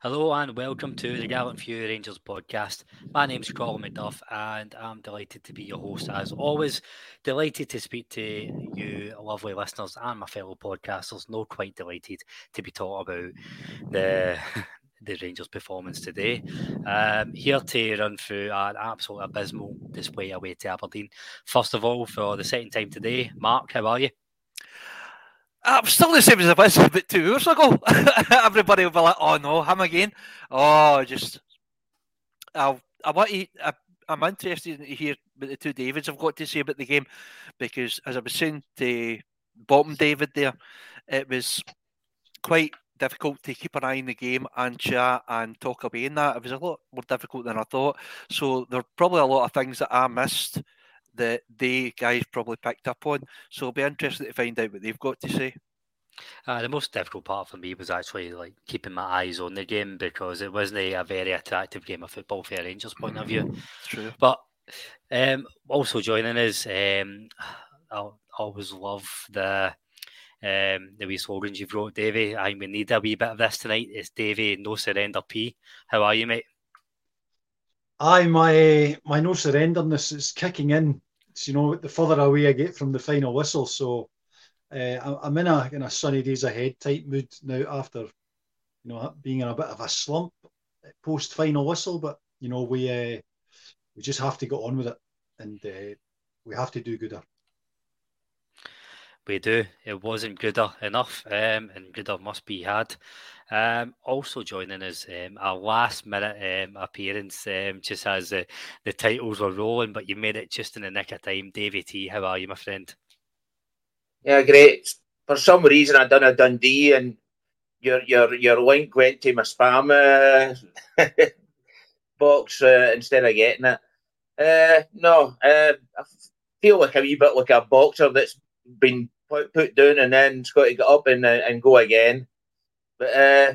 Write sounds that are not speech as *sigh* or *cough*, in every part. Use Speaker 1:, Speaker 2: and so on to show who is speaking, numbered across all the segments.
Speaker 1: Hello and welcome to the Gallant Few Rangers podcast. My name's Colin McDuff and I'm delighted to be your host as always. Delighted to speak to you, lovely listeners, and my fellow podcasters. Not quite delighted to be talking about the *laughs* the Rangers' performance today. Um, here to run through an absolute abysmal display away to Aberdeen. First of all, for the second time today, Mark, how are you?
Speaker 2: I'm still the same as I was about two hours ago. Everybody will be like, "Oh no, him again." Oh, just I'll, I want to. I, I'm interested to hear what the two Davids have got to say about the game because, as I was saying to bottom David there, it was quite difficult to keep an eye on the game and chat and talk away in that. It was a lot more difficult than I thought. So there are probably a lot of things that I missed that they guys probably picked up on. So it'll be interesting to find out what they've got to say.
Speaker 1: Uh, the most difficult part for me was actually like keeping my eyes on the game because it wasn't a, a very attractive game of football from a Rangers point of view.
Speaker 2: True.
Speaker 1: But um, also joining us, um, I always love the um, the wee slogans you've wrote, Davey. I think we need a wee bit of this tonight. It's Davey, no surrender P. How are you, mate?
Speaker 3: Aye, my my no surrenderness is kicking in. You know, the further away I get from the final whistle, so uh, I'm in a in a sunny days ahead type mood now after you know being in a bit of a slump post final whistle. But you know we uh, we just have to get on with it, and uh, we have to do gooder.
Speaker 1: We do. It wasn't gooder enough, um, and gooder must be had. Um, also joining us, um, our last minute um, appearance, um, just as the, the titles were rolling, but you made it just in the nick of time. Davey T, how are you, my friend?
Speaker 4: Yeah, great. For some reason, I done a Dundee, and your your your link went to my spam uh, *laughs* box uh, instead of getting it. Uh, no, uh, I feel like a wee bit like a boxer that's been put, put down and then has got to get up and uh, and go again. But uh,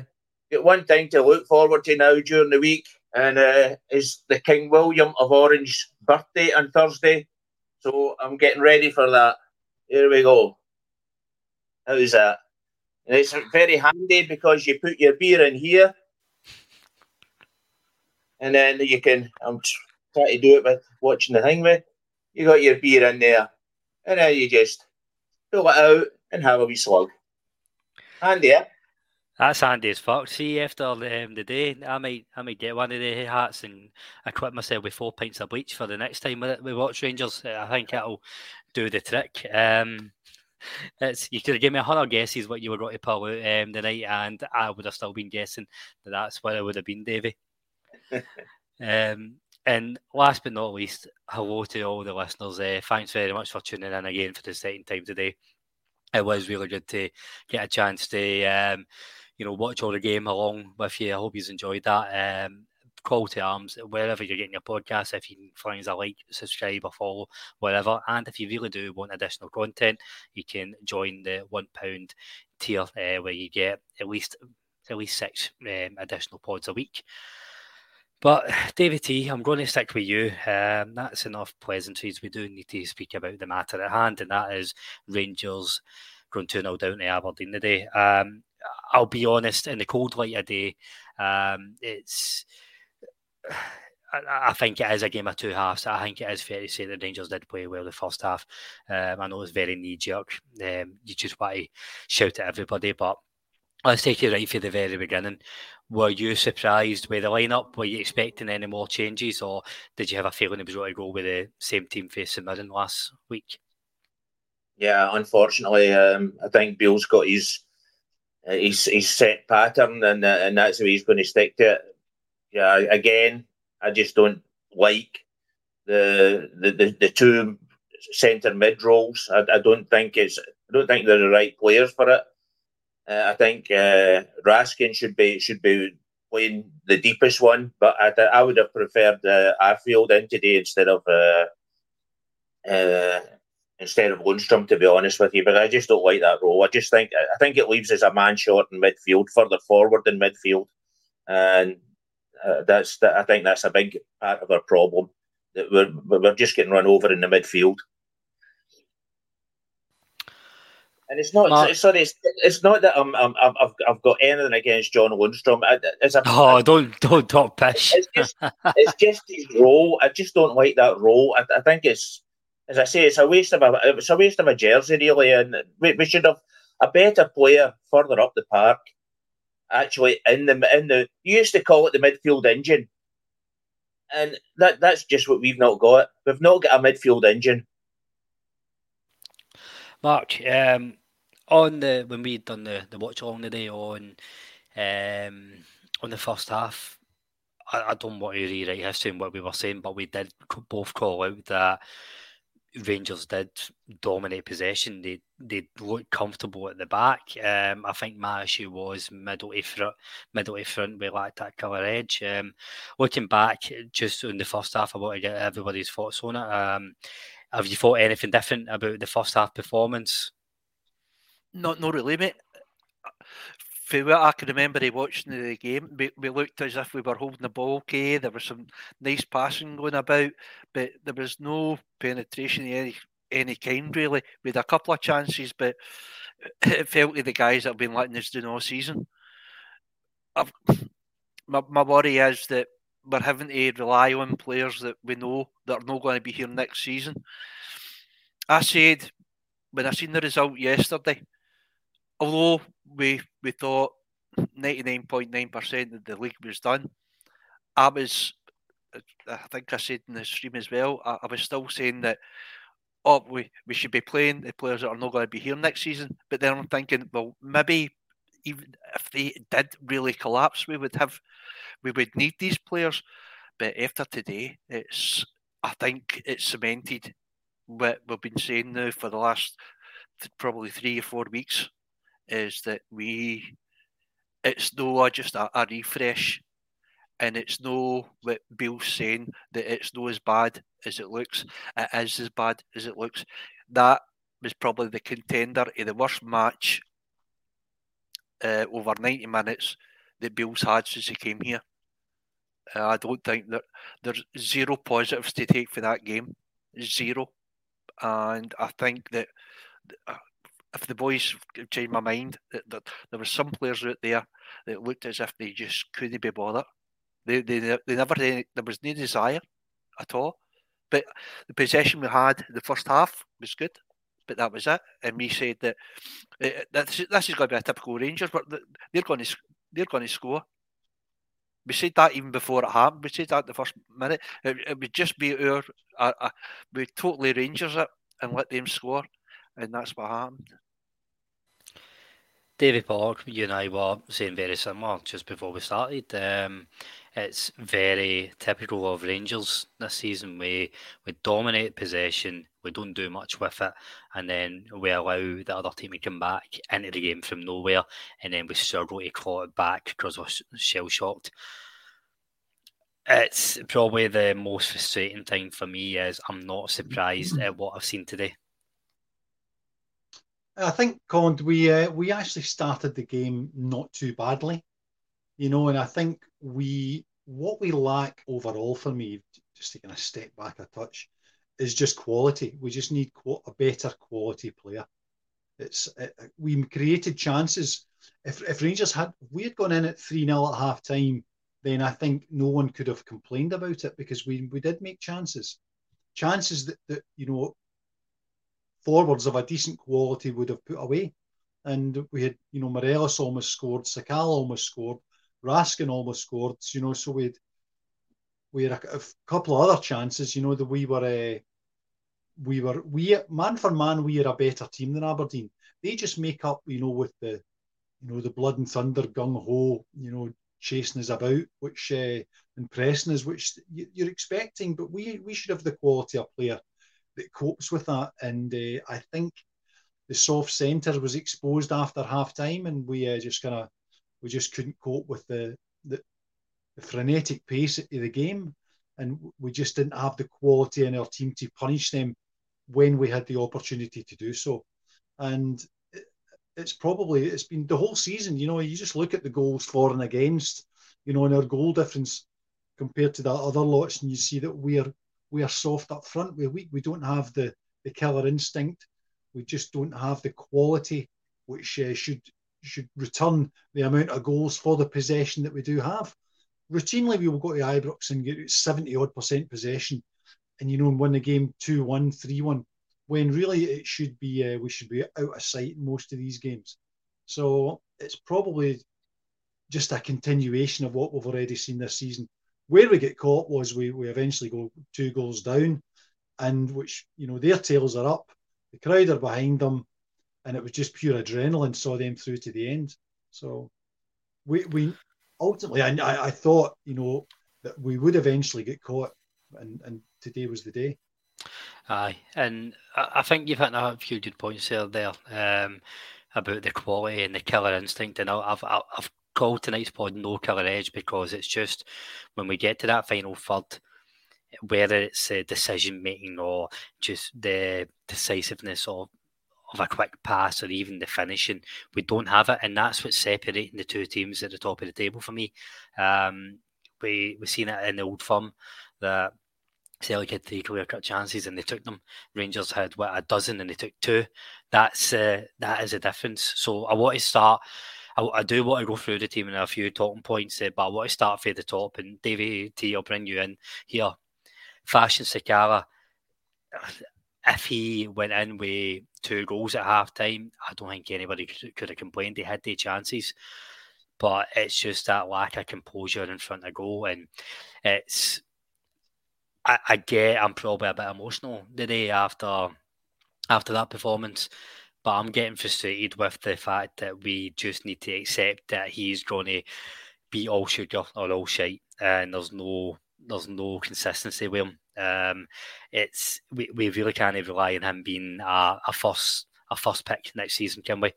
Speaker 4: got one thing to look forward to now during the week, and uh, is the King William of Orange birthday on Thursday. So I'm getting ready for that. Here we go. How's that? And it's very handy because you put your beer in here, and then you can. I'm trying to do it with watching the thing with. You got your beer in there, and then you just pull it out and have a wee slug. Handy, yeah.
Speaker 1: That's handy as fuck. See, after um, the day, I might, I might get one of the hats and equip myself with four pints of bleach for the next time we, we watch Rangers. I think it'll do the trick. Um, it's you could have given me a hundred guesses what you were going to pull out um, the night, and I would have still been guessing that that's what it would have been, Davy. *laughs* um, and last but not least, hello to all the listeners. Uh, thanks very much for tuning in again for the second time today. It was really good to get a chance to, um, you know, watch all the game along with you. I hope you've enjoyed that. Um, call to arms wherever you're getting your podcast. If you find a like, subscribe, or follow, whatever. And if you really do want additional content, you can join the one pound tier uh, where you get at least at least six um, additional pods a week. But David T, I'm going to stick with you. Um, that's enough pleasantries. We do need to speak about the matter at hand, and that is Rangers going 2 0 down to Aberdeen today. Um, I'll be honest, in the cold light of day, um, it's. I think it is a game of two halves. I think it is fair to say the Rangers did play well the first half. Um, I know it's very knee jerk. Um, you just want to shout at everybody, but let's take it right from the very beginning were you surprised with the lineup? Were you expecting any more changes, or did you have a feeling it was going to go with the same team facing Mirren last week?
Speaker 4: Yeah, unfortunately, um, I think Beale's got his his, his set pattern, and uh, and that's way he's going to stick to it. Yeah, again, I just don't like the the the, the two centre mid roles. I, I don't think it's I don't think they're the right players for it. Uh, I think uh, Raskin should be should be playing the deepest one, but I, I would have preferred uh, Arfield in today instead of uh, uh, instead of Lundstram, to be honest with you. But I just don't like that role. I just think I think it leaves us a man short in midfield, further forward in midfield, and uh, that's that, I think that's a big part of our problem that we're we're just getting run over in the midfield. And it's not. Mark. Sorry, it's, it's not that I'm, I'm, I've, I've got anything against John Lundstram. It's a, *laughs*
Speaker 1: oh, don't don't talk pish.
Speaker 4: It's just, it's just his role. I just don't like that role. I, I, think it's, as I say, it's a waste of a it's a waste of a jersey really, and we, we should have a better player further up the park. Actually, in the in the you used to call it the midfield engine, and that that's just what we've not got. We've not got a midfield engine.
Speaker 1: Mark, um, on the when we had done the, the watch along today on um, on the first half, I, I, don't want to rewrite history and what we were saying, but we did both call out that Rangers did dominate possession. They they looked comfortable at the back. Um, I think my issue was middle front, middle front. We lacked that colour edge. Um, looking back, just in the first half, I want to get everybody's thoughts on it. Um, have you thought anything different about the first half performance?
Speaker 2: Not, not really, mate. For what I can remember he watching the game, we, we looked as if we were holding the ball okay. There was some nice passing going about, but there was no penetration of any, any kind, really. We had a couple of chances, but *clears throat* it felt like the guys that have been letting us do all season. I've, my, my worry is that we're having to rely on players that we know that are not going to be here next season. I said when I seen the result yesterday, although we we thought ninety nine point nine percent of the league was done, I was I think I said in the stream as well, I, I was still saying that oh we, we should be playing the players that are not going to be here next season. But then I'm thinking, well maybe even if they did really collapse, we would have we would need these players. But after today, it's I think it's cemented what we've been saying now for the last probably three or four weeks is that we it's no just a, a refresh and it's no what Beale's saying that it's no as bad as it looks. It is as bad as it looks. That was probably the contender of the worst match uh, over 90 minutes that Beale's had since he came here. Uh, I don't think that there's zero positives to take for that game, zero. And I think that uh, if the boys changed my mind, that, that there were some players out there that looked as if they just couldn't be bothered. They, they, they never, there was no desire at all. But the possession we had the first half was good, but that was it. And we said that uh, this, is going to be a typical Rangers, but they're going to they're going to score. We said that even before it happened. We said that the first minute. It, it would just be our, uh, uh, we totally Rangers it and let them score, and that's what happened.
Speaker 1: David Park, you and I were saying very similar just before we started. Um, it's very typical of Rangers this season. We we dominate possession, we don't do much with it, and then we allow the other team to come back into the game from nowhere, and then we struggle to claw it back because we're shell shocked. It's probably the most frustrating thing for me is I'm not surprised at what I've seen today.
Speaker 3: I think, Colin, we uh, we actually started the game not too badly, you know, and I think we what we lack overall for me, just taking a step back a touch, is just quality. We just need a better quality player. It's it, we created chances. If, if Rangers had if we had gone in at three 0 at half time, then I think no one could have complained about it because we we did make chances, chances that, that you know forwards of a decent quality would have put away. And we had, you know, Morelos almost scored, Sakala almost scored, Raskin almost scored. You know, so we had we had a, a couple of other chances. You know, that we were uh, we were we man for man we are a better team than Aberdeen. They just make up, you know, with the you know the blood and thunder gung ho, you know, chasing us about, which uh, and pressing us, which you're expecting. But we we should have the quality of player that copes with that. And uh, I think the soft centre was exposed after half time, and we uh, just kind of we just couldn't cope with the, the, the frenetic pace of the game, and we just didn't have the quality in our team to punish them when we had the opportunity to do so. And it's probably it's been the whole season. You know, you just look at the goals for and against, you know, and our goal difference compared to the other lots, and you see that we're we are soft up front. We're weak. We don't have the, the killer instinct. We just don't have the quality which uh, should should return the amount of goals for the possession that we do have. Routinely, we will go to Ibrox and get 70 odd percent possession and, you know, and win the game 2 1, 3 1, when really it should be, uh, we should be out of sight in most of these games. So it's probably just a continuation of what we've already seen this season. Where we get caught was we, we eventually go two goals down, and which, you know, their tails are up, the crowd are behind them, and it was just pure adrenaline saw them through to the end. So we, we ultimately, I, I thought, you know, that we would eventually get caught, and, and today was the day.
Speaker 1: Aye, and I think you've hit a few good points there, there um, about the quality and the killer instinct. And I've, I've call tonight's pod no killer edge because it's just when we get to that final third, whether it's uh, decision making or just the decisiveness of of a quick pass or even the finishing, we don't have it, and that's what's separating the two teams at the top of the table for me. Um, we we seen it in the old firm that Celtic had three clear cut chances and they took them. Rangers had what a dozen and they took two. That's uh, that is a difference. So I want to start I, I, do want to go through the team and a few talking points, uh, but I want to start from the top. And Davey T, I'll bring you in here. Fashion Sakala, if he went in with two goals at half time, I don't think anybody could, could have complained. They had their chances, but it's just that lack of composure in front of goal. And it's, I, I get, I'm probably a bit emotional the day after after that performance but I'm getting frustrated with the fact that we just need to accept that he's going to be all sugar or all shite, and there's no there's no consistency with him. Um, it's we, we really can't rely on him being a, a first a first pick next season, can we?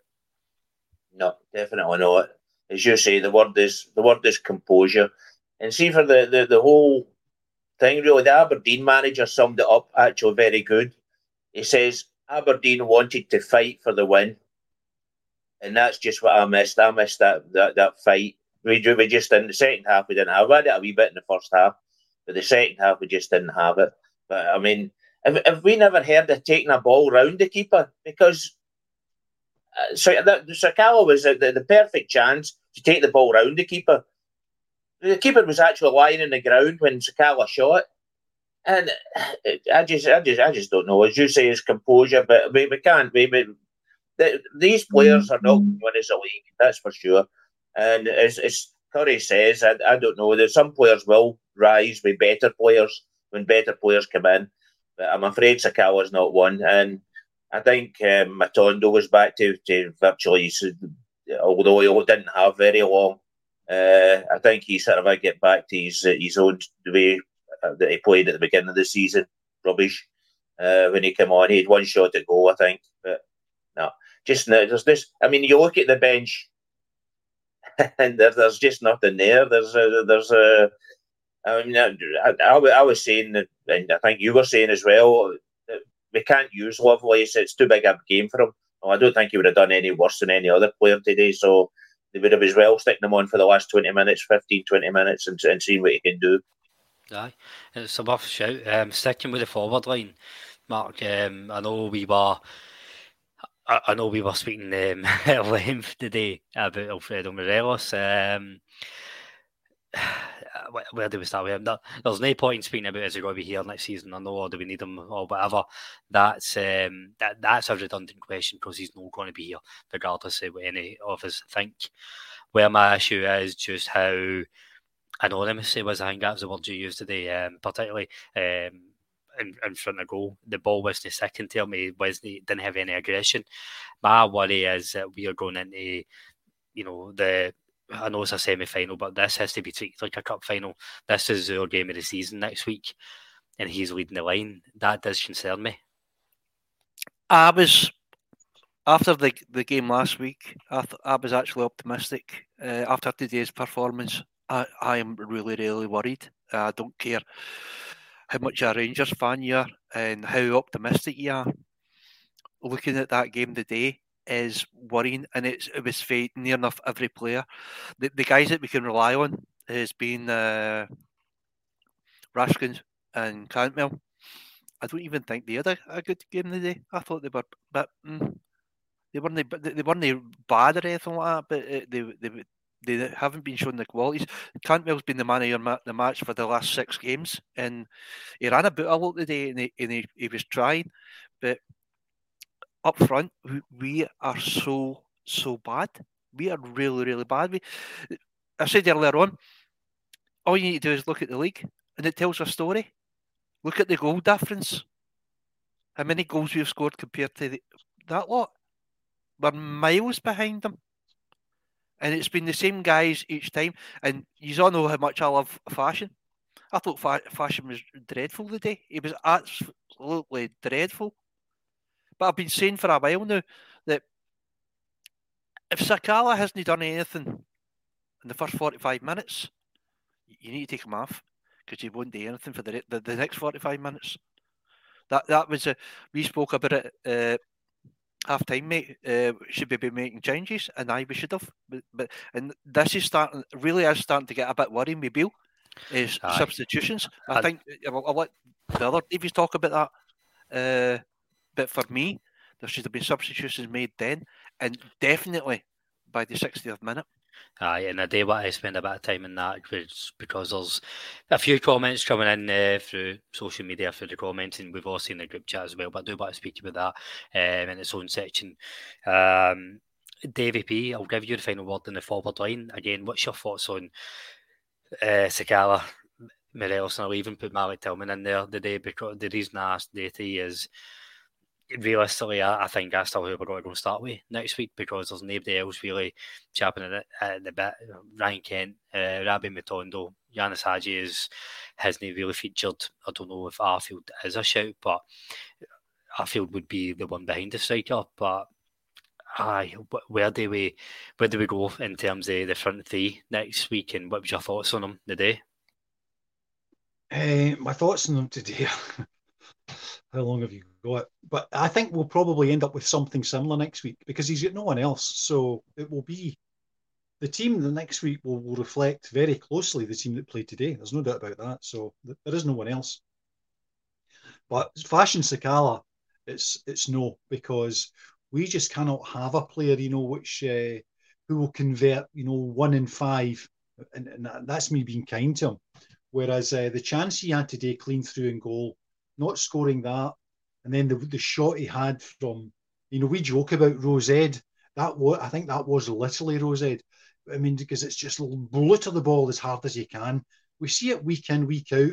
Speaker 4: No, definitely not. As you say, the word is the word is composure, and see for the the, the whole thing. Really, the Aberdeen manager summed it up actually very good. He says Aberdeen wanted to fight for the win, and that's just what I missed. I missed that that, that fight. We, we just in the second half we didn't have. We had it a wee bit in the first half, but the second half we just didn't have it. But I mean, if, if we never heard of taking a ball round the keeper because uh, so that Sakala was the, the, the perfect chance to take the ball round the keeper. The keeper was actually lying in the ground when Sakala shot. And I just, I just, I just don't know. As you say, his composure, but we, we can't. We, we, the, these players are not going to win us a league. That's for sure. And as, as Curry says, I, I don't know. That some players will rise with better players when better players come in. But I'm afraid Sakala's not one. And I think um, Matondo was back to, to virtually, although he didn't have very long, Uh, I think he sort of I get back to his his own the way that he played at the beginning of the season. Rubbish. Uh, when he came on, he had one shot to go, I think. But no, just there's this. I mean, you look at the bench, *laughs* and there, there's just nothing there. There's a, there's a. I mean, I, I, I was saying, and I think you were saying as well, we can't use Lovelace. It's too big a game for him. Well, I don't think he would have done any worse than any other player today. So they would have as well sticking him on for the last 20 minutes, 15, 20 minutes, and, and seeing what he can do.
Speaker 1: Aye, it's a worth shout. Um, sticking with the forward line, Mark. Um, I know we were. I, know we were speaking um, *laughs* at length today about Alfredo Morelos. Um, *sighs* where do we start with him? there's no point in speaking about is he going to be here next season or no, or do we need him or whatever. That's um, that that's a redundant question because he's not going to be here regardless of what any of us think. Where my issue is just how anonymous he was. I think that's the word you used today, um, particularly. Um, in, in, front of goal. The ball wasn't second to him. He wasn't, didn't have any aggression. My worry is that we are going into, you know, the I know it's a semi final, but this has to be treated like a cup final. This is our game of the season next week, and he's leading the line. That does concern me.
Speaker 2: I was after the the game last week. I, th- I was actually optimistic uh, after today's performance. I, I am really really worried. I don't care how much a Rangers fan you are and how optimistic you are. Looking at that game today, is worrying, and it's it was for near enough every player. The, the guys that we can rely on has been uh, Raskins and Cantwell. I don't even think they had a, a good game today. I thought they were, but mm, they weren't they, they weren't bad or anything like that. But uh, they they they haven't been showing the qualities. Cantwell's been the man of your the match for the last six games, and he ran a bit a lot today, and he, and he, he was trying, but up front, we are so so bad. We are really really bad. We, I said earlier on, all you need to do is look at the league, and it tells a story. Look at the goal difference. How many goals we've scored compared to the, that lot? We're miles behind them. And it's been the same guys each time. And you all know how much I love fashion. I thought fa- fashion was dreadful today. It was absolutely dreadful. But I've been saying for a while now that if Sakala hasn't done anything in the first 45 minutes, you need to take him off because he won't do anything for the, the, the next 45 minutes. That that was a we spoke about it uh, half time, mate. Uh, should we be making changes? And I we should have, but, but and this is starting really is starting to get a bit worrying with Beale. Is Aye. substitutions? I, I think I'll, I'll, let the other Davies talk about that. Uh, but for me, there should have been substitutions made then, and definitely by the 60th minute.
Speaker 1: Aye, and I do want to spend a bit of time in that because there's a few comments coming in uh, through social media through the comments, and we've all seen the group chat as well. But I do want to speak about that um, in its own section. Um, Davy P, I'll give you the final word in the forward line. Again, what's your thoughts on uh, Sakala, Morelos, and I'll even put Malik Tillman in there today because the reason I asked Davy is realistically, I, I think that's still who we're going to go start with next week because there's nobody else really chapping at, at the bit. Ryan Kent, uh, Rabbi Matondo, Hagi is hasn't really featured. I don't know if Arfield is a shout, but Arfield would be the one behind the striker. But aye, where do we where do we go in terms of the front three next week? And what was your thoughts on them today?
Speaker 3: Uh, my thoughts on them today. How long have you got? But I think we'll probably end up with something similar next week because he's got no one else. So it will be the team the next week will, will reflect very closely the team that played today. There's no doubt about that. So there is no one else. But Fashion Sakala, it's it's no because we just cannot have a player, you know, which uh, who will convert, you know, one in five, and, and that's me being kind to him. Whereas uh, the chance he had today, clean through and goal, not scoring that, and then the the shot he had from, you know, we joke about Rose Ed. That was, I think that was literally Rose Ed. I mean, because it's just to the ball as hard as you can. We see it week in, week out,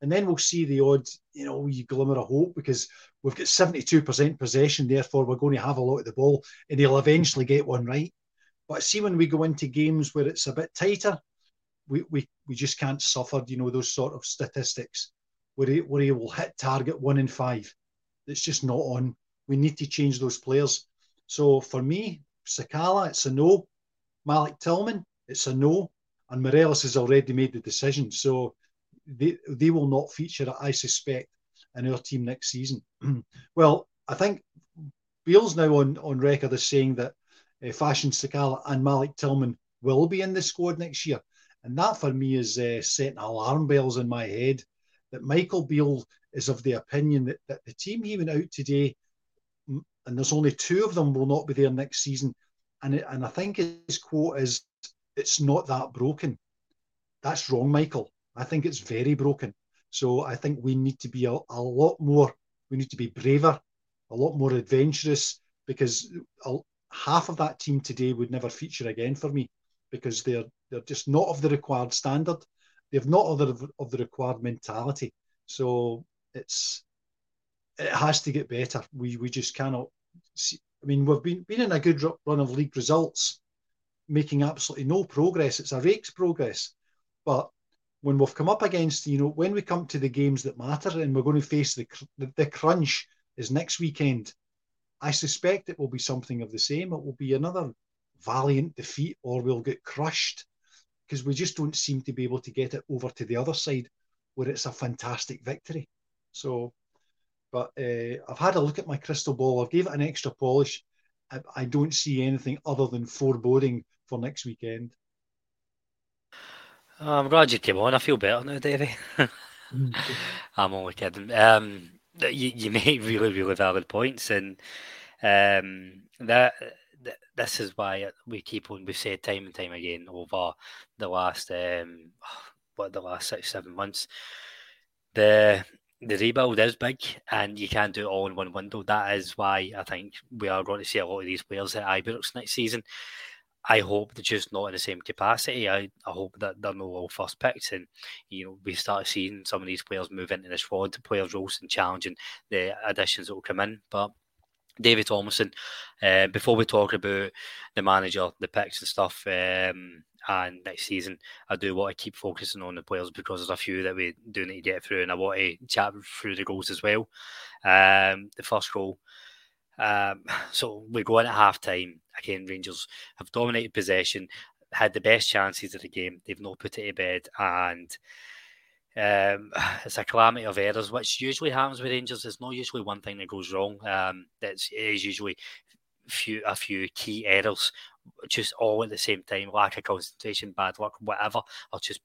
Speaker 3: and then we'll see the odd, you know, wee glimmer of hope because we've got 72% possession, therefore we're going to have a lot of the ball, and he'll eventually get one right. But see, when we go into games where it's a bit tighter, we, we, we just can't suffer, you know, those sort of statistics where he, where he will hit target one in five. It's just not on. We need to change those players. So for me, Sakala, it's a no. Malik Tillman, it's a no. And Morelos has already made the decision. So they, they will not feature, I suspect, in our team next season. *clears throat* well, I think Beale's now on, on record as saying that uh, Fashion Sakala and Malik Tillman will be in the squad next year. And that for me is uh, setting alarm bells in my head that Michael Beale is of the opinion that, that the team he went out today, and there's only two of them will not be there next season. And, it, and I think his quote is, it's not that broken. That's wrong, Michael. I think it's very broken. So I think we need to be a, a lot more, we need to be braver, a lot more adventurous, because half of that team today would never feature again for me because they're they're just not of the required standard. They've not of the, of the required mentality. So it's it has to get better. We we just cannot. See, I mean, we've been been in a good run of league results, making absolutely no progress. It's a rake's progress, but when we've come up against, you know, when we come to the games that matter and we're going to face the, the crunch is next weekend. I suspect it will be something of the same. It will be another valiant defeat, or we'll get crushed because we just don't seem to be able to get it over to the other side where it's a fantastic victory. So, but uh, I've had a look at my crystal ball. I've gave it an extra polish. I, I don't see anything other than foreboding for next weekend.
Speaker 1: I'm glad you came on. I feel better now, Davey. Mm. *laughs* I'm only kidding. Um, you, you *laughs* make really, really valid points, and um, that this is why we keep on. We've said time and time again over the last um, *sighs* what the last six seven months. The the rebuild is big, and you can't do it all in one window. That is why I think we are going to see a lot of these players at Ibrox next season. I hope they're just not in the same capacity. I, I hope that they're no all first picks, and you know we start seeing some of these players move into the squad, players roles, and challenging the additions that will come in. But David Thomason. Uh, before we talk about the manager, the picks and stuff, um, and next season, I do want to keep focusing on the players because there's a few that we do need to get through, and I want to chat through the goals as well. Um, the first goal. Um, *laughs* so we go in at half time. Again, Rangers have dominated possession, had the best chances of the game. They've not put it to bed, and um, *sighs* it's a calamity of errors, which usually happens with Rangers. It's not usually one thing that goes wrong. Um, it's, it is usually few a few key errors, just all at the same time. Lack of concentration, bad luck, whatever, or just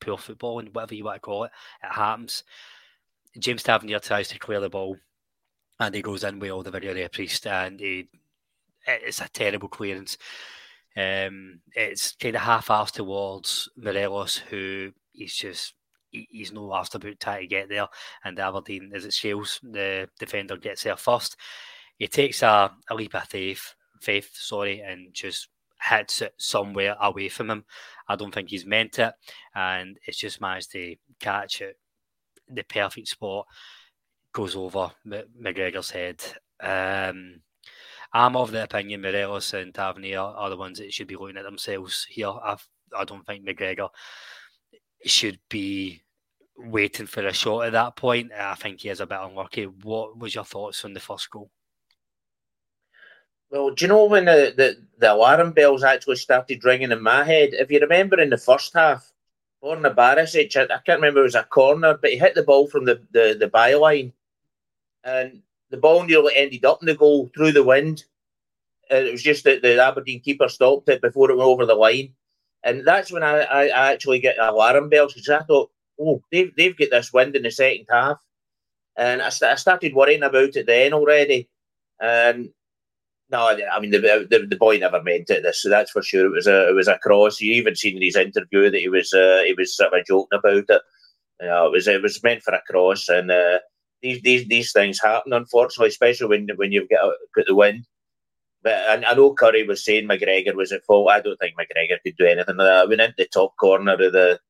Speaker 1: poor football and whatever you want to call it. It happens. James Tavernier tries to clear the ball, and he goes in with all the video priest, and he, it's a terrible clearance. Um, it's kind of half-assed towards Morelos, who he's just he's no asked about trying to get there. And Aberdeen, as it Shields, the defender gets there first. He takes a, a leap of faith, faith, sorry, and just hits it somewhere away from him. I don't think he's meant it, and it's just managed to catch it the perfect spot. Goes over McGregor's head. Um, I'm of the opinion Morelos and Tavernier are the ones that should be looking at themselves here. I've, I do not think McGregor should be waiting for a shot at that point. I think he is a bit unlucky. What was your thoughts on the first goal?
Speaker 4: Well, do you know when the, the, the alarm bells actually started ringing in my head? If you remember in the first half, Borna Barisic, I, I can't remember it was a corner, but he hit the ball from the, the, the byline and the ball nearly ended up in the goal through the wind. it was just that the Aberdeen keeper stopped it before it went over the line. And that's when I, I, I actually get alarm bells because I thought, oh, they've, they've got this wind in the second half. And I, st- I started worrying about it then already. And no, I mean the, the, the boy never meant it. This, so that's for sure. It was a it was a cross. You even seen in his interview that he was uh, he was sort of joking about it. You know, it was it was meant for a cross, and uh, these these these things happen unfortunately, especially when when you've got got the wind. But I, I know Curry was saying McGregor was at fault. I don't think McGregor could do anything. I went into the top corner of the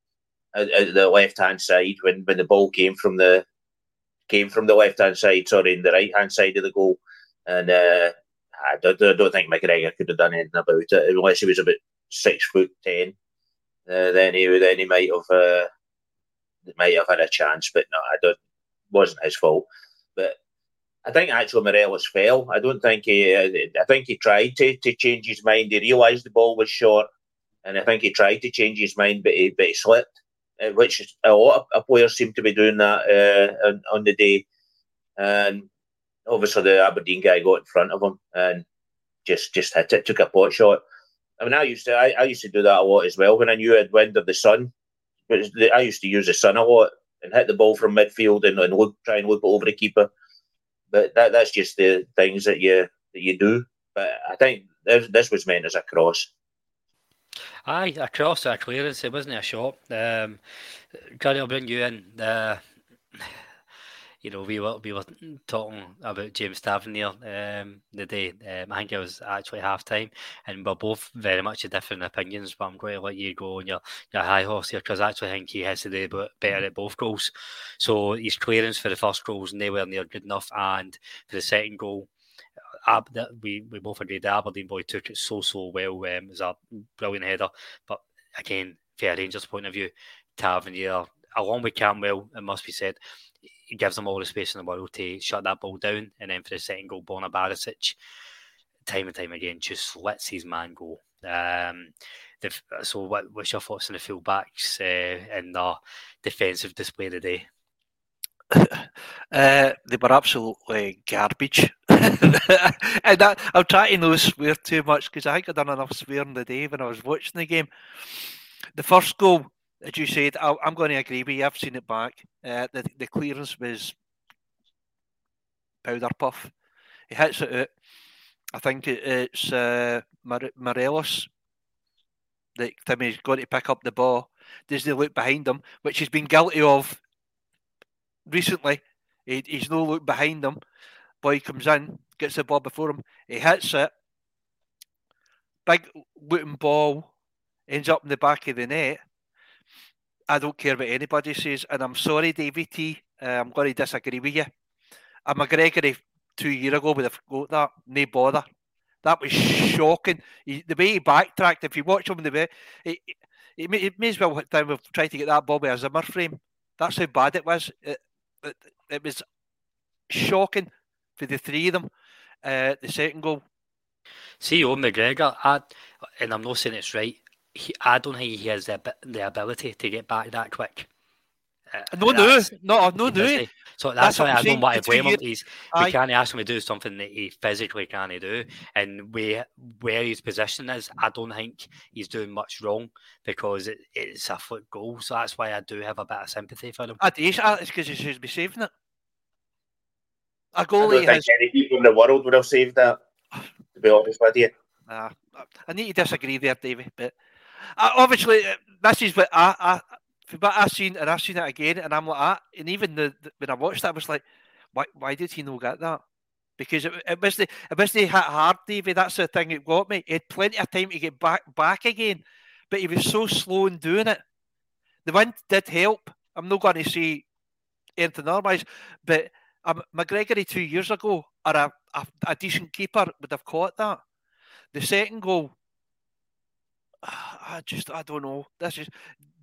Speaker 4: at, the left hand side when, when the ball came from the came from the left hand side, sorry, in the right hand side of the goal, and uh, I don't, I don't think McGregor could have done anything about it unless he was about six foot ten. Uh, then he then he might have uh, might have had a chance, but no, I don't. Wasn't his fault, but I think actually Morelos fell. I don't think he. I think he tried to, to change his mind. He realised the ball was short, and I think he tried to change his mind, but he but he slipped, uh, which a lot of players seem to be doing that uh, on, on the day. And obviously the Aberdeen guy got in front of him and just just hit it, took a pot shot. I mean, I used to I, I used to do that a lot as well when I knew I'd wind of the sun. But I used to use the sun a lot and hit the ball from midfield and, and look, try and loop it over the keeper. But that that's just the things that you that you do. But I think this, this was meant as a cross.
Speaker 1: Aye, a cross, a clearance. It wasn't a shot. Um, Gary, I'll bring you in. Uh, you know, we were we were talking about James Tavernier um, the day. Um, I think it was actually half time, and we're both very much of different opinions. But I'm going to let you go on your, your high horse here because I actually think he has to do better at both goals. So his clearance for the first goal was nowhere near good enough, and for the second goal, Ab- we we both agreed the Aberdeen boy took it so so well. Um, it a brilliant header, but again, from a Rangers point of view, Tavernier along with Cantwell, it must be said, he gives them all the space in the world to shut that ball down. And then for the second goal, Borna Barisic, time and time again, just lets his man go. Um, the, so, what, what's your thoughts on the fullbacks uh, and the defensive display today? *laughs*
Speaker 2: Uh, they were absolutely garbage. *laughs* and that, I'm trying to not swear too much because I think I've done enough swearing the day when I was watching the game. The first goal, as you said, I, am going to agree with you. I've seen it back. Uh, the, the clearance was powder puff. He hits it out. I think it, it's uh, Morelos that Timmy's to pick up the ball. Does he look behind him, which he's been guilty of recently? He, he's no look behind him. Boy comes in, gets the ball before him. He hits it. Big wooden ball ends up in the back of the net. I don't care what anybody says, and I'm sorry, David T. Uh, I'm going to disagree with you. A McGregor two year ago would have got that, no bother. That was shocking. He, the way he backtracked, if you watch him the way, he, he, he may as well time trying to get that ball with a Zimmer frame. That's how bad it was. It, it, it was shocking for the three of them. Uh, the second goal.
Speaker 1: See, Owen McGregor, I, and I'm not saying it's right, he, I don't think he has the, the ability to get back that quick.
Speaker 2: Uh, no, no, no, no, no.
Speaker 1: So that's, that's why I don't want to blame him. He's, we can't ask him to do something that he physically can't do. And where where his position is, I don't think he's doing much wrong because it, it's a foot goal. So that's why I do have a bit of sympathy for him.
Speaker 2: I do. It's because he should be saving it. A goalie
Speaker 4: I don't think any people in the world would have saved that. To be honest with you.
Speaker 2: Nah, I need to disagree there, Davey. But obviously, uh, this is what I, I, but I've seen and I've seen it again, and I'm like, ah, and even the, the, when I watched that, I was like, why, why did he not get that? Because it, it was the it was the hit hard, Davey. That's the thing that got me. He had plenty of time to get back back again, but he was so slow in doing it. The wind did help. I'm not going to say anything otherwise, but um, McGregor two years ago, or a, a, a decent keeper would have caught that. The second goal *sighs* I just I don't know. This is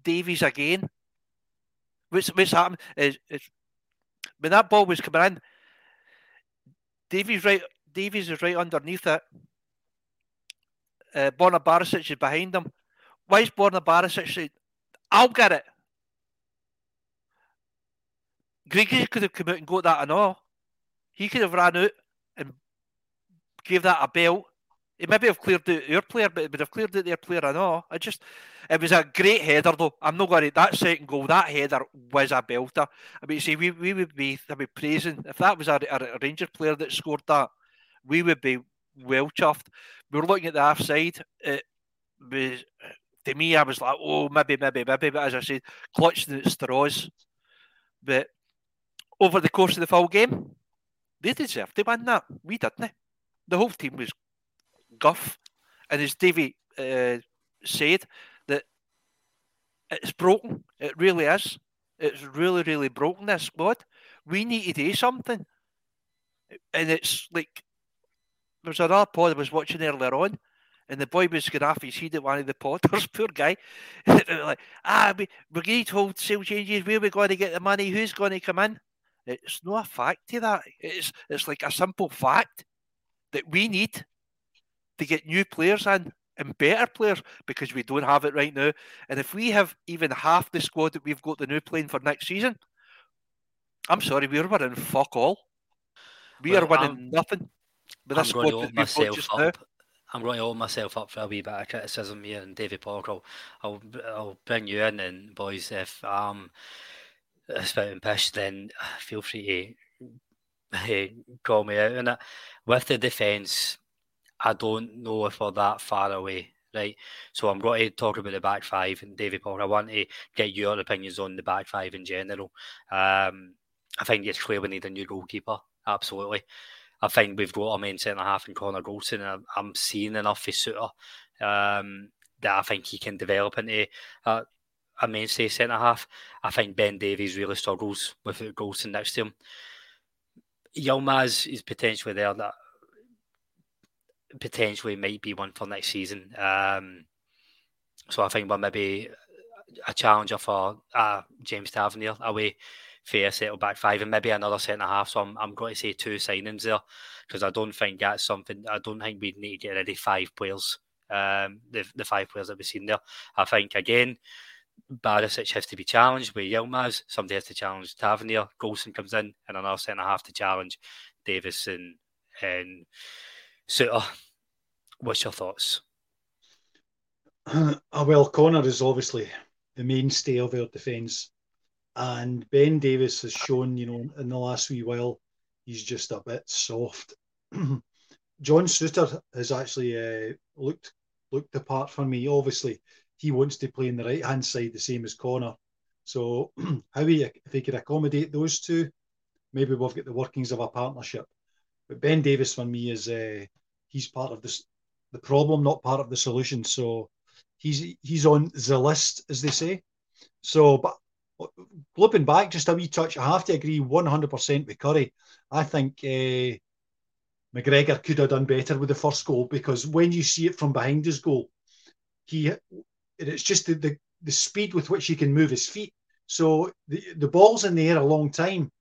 Speaker 2: Davies again. What's what's happened is, is when that ball was coming in, Davies right Davies is right underneath it. Uh, Borna Barisic is behind him. Why is Borna Barisic saying, I'll get it? Griggy could have come out and got that and all. He could have ran out and gave that a belt he maybe have cleared out your player, but it would have cleared out their player. I know. I just, it was a great header though. I'm not going to that second goal. That header was a belter. I mean, see, we, we would be, I'd be praising if that was a, a, Ranger player that scored that, we would be well chuffed. We were looking at the half side. It was to me, I was like, oh, maybe, maybe, maybe. But as I said, clutching at straws. But over the course of the full game, they deserved to win that. We didn't. The whole team was guff. And as Davey uh, said, that it's broken. It really is. It's really, really broken, this squad. We need to do something. And it's like there was another pod I was watching earlier on, and the boy was going off his head at one of the potters, *laughs* poor guy. *laughs* like, ah, we, we're going to hold sale changes. Where are we going to get the money? Who's going to come in? It's not a fact to that. It's it's like a simple fact that we need to get new players in and better players because we don't have it right now. And if we have even half the squad that we've got the new playing for next season, I'm sorry, we're winning fuck all. We well, are winning I'm, nothing.
Speaker 1: With I'm going to open myself up. Now. I'm going to open myself up for a wee bit of criticism here, and David Park, I'll, I'll, I'll bring you in, and boys, if I'm spouting pish, then feel free *laughs* to call me out on it. With the defence, I don't know if we're that far away, right? So I'm going to talk about the back five and David Paul. I want to get your opinions on the back five in general. Um, I think it's clear we need a new goalkeeper. Absolutely. I think we've got a main centre half in Connor Goldson, and I'm seeing enough for Souttar um, that I think he can develop into a, a mainstay centre half. I think Ben Davies really struggles with Goldson next to him. Yilmaz is potentially there. That potentially might be one for next season. Um, so I think we're maybe a challenger for uh, James Tavernier away fair settle back five and maybe another centre half. So I'm, I'm going to say two signings there because I don't think that's something. I don't think we need to get ready five players. Um, the the five players that we've seen there. I think again. Barisic has to be challenged with Yilmaz. Somebody has to challenge Tavernier. Goldson comes in, and another centre half to challenge Davies and, and Souttar. What's your thoughts?
Speaker 3: Uh, well, Connor is obviously the mainstay of our defence, and Ben Davies has shown, you know, in the last wee while, he's just a bit soft. *clears throat* John Souttar has actually uh, looked looked the part for me. Obviously, he wants to play in the right hand side, the same as Connor. So, *clears throat* how he if he could accommodate those two, maybe we've got the workings of a partnership. But Ben Davies for me is uh, he's part of this the problem, not part of the solution. So he's he's on the list, as they say. So, but looking back just a wee touch, I have to agree 100% with Curry. I think uh, McGregor could have done better with the first goal because when you see it from behind his goal, he it's just the, the, the speed with which he can move his feet. So the, the ball's in the air a long time.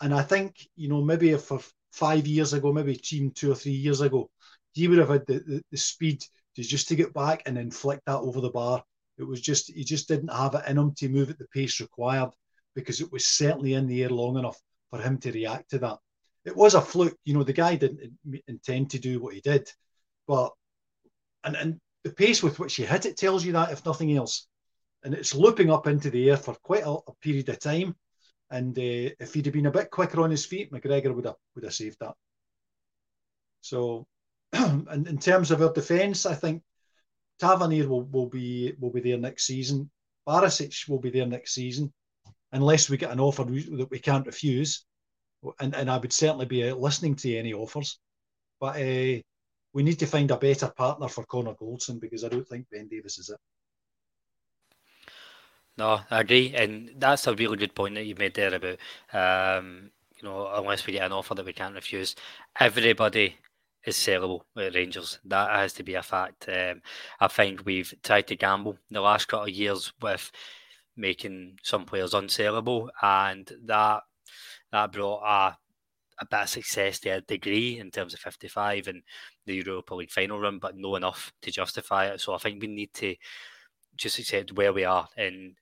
Speaker 3: And I think, you know, maybe for five years ago, maybe team two or three years ago, he would have had the, the, the speed to just to get back and then flick that over the bar. It was just he just didn't have it in him to move at the pace required because it was certainly in the air long enough for him to react to that. It was a fluke, you know. The guy didn't intend to do what he did, but and and the pace with which he hit it tells you that, if nothing else. And it's looping up into the air for quite a, a period of time. And uh, if he'd have been a bit quicker on his feet, McGregor would have would have saved that. So *clears throat* and in terms of our defence, I think Tavernier will, will be will be there next season. Barisic will be there next season, unless we get an offer that we can't refuse. And, and I would certainly be uh, listening to any offers. But uh, we need to find a better partner for Connor Goldson because I don't think Ben Davies is it.
Speaker 1: No, I agree, and that's a really good point that you made there about um, you know unless we get an offer that we can't refuse. Everybody is sellable at Rangers. That has to be a fact. Um, I find we've tried to gamble the last couple of years with making some players unsellable, and that that brought a a bit of success to a degree in terms of 55 and the Europa League final run, but no enough to justify it. So I think we need to just accept where we are in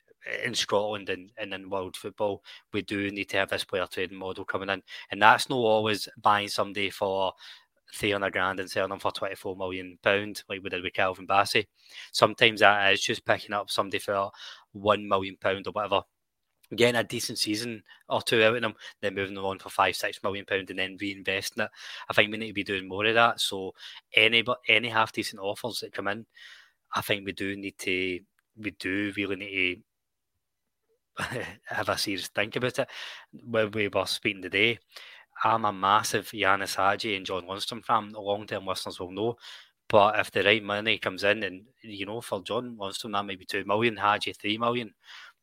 Speaker 1: in Scotland and, and in world football. We do need to have this player trading model coming in, and that's not always buying somebody for three hundred grand and selling them for twenty four million pound, like we did with Calvin Bassey. Sometimes that is just picking up somebody for one million pound or whatever, getting a decent season or two out of them, then moving them on for five, six million pound and then reinvesting it. I think we need to be doing more of that. So any but any half decent offers that come in, I think we do need to we do really need to *laughs* have a serious think about it. When we were speaking today, I'm a massive Ianis Hagi and John Lundstram fan. The long term listeners will know. But if the right money comes in, and you know, for John Lundstram, that might be two million, Hagi three million,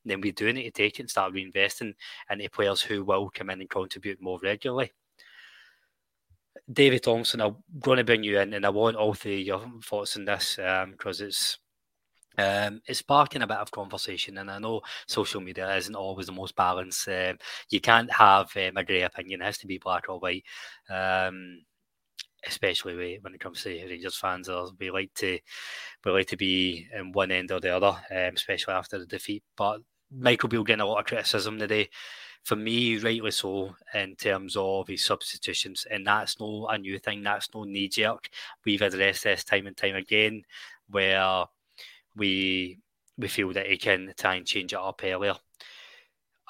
Speaker 1: then we do need to take it and start reinvesting into players who will come in and contribute more regularly. David Thompson, I'm going to bring you in, and I want all three of your thoughts on this because um, it's um, it's sparking a bit of conversation, and I know social media isn't always the most balanced. Um, you can't have um, a grey opinion; it has to be black or white. Um, especially when it comes to Rangers fans, we like to we like to be in one end or the other, um, especially after the defeat. But Michael Beale getting a lot of criticism today for me, rightly so, in terms of his substitutions. And that's no a new thing, that's no knee jerk. We've addressed this time and time again where we we feel that he can try and change it up earlier.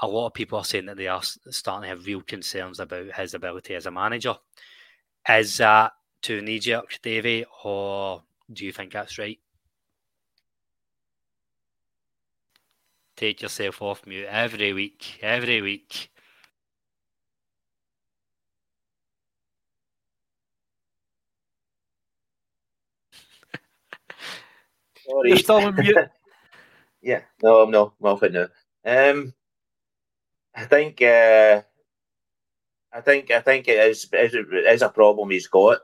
Speaker 1: A lot of people are saying that they are starting to have real concerns about his ability as a manager. Is that too knee jerk, Davey, or do you think that's right? take yourself off mute every week, every week.
Speaker 4: Sorry.
Speaker 2: You're still on mute.
Speaker 4: yeah, no, I'm not. I'm off it now. Um, I think, uh, I think, I think it is, is a problem he's got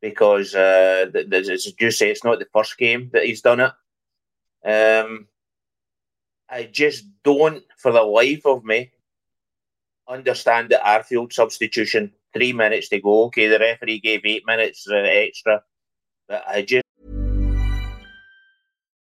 Speaker 4: because, uh, as you say, it's not the first game that he's done it. Um, I just don't, for the life of me, understand the Arfield substitution. Three minutes to go. Okay, the referee gave eight minutes uh, extra. But I just.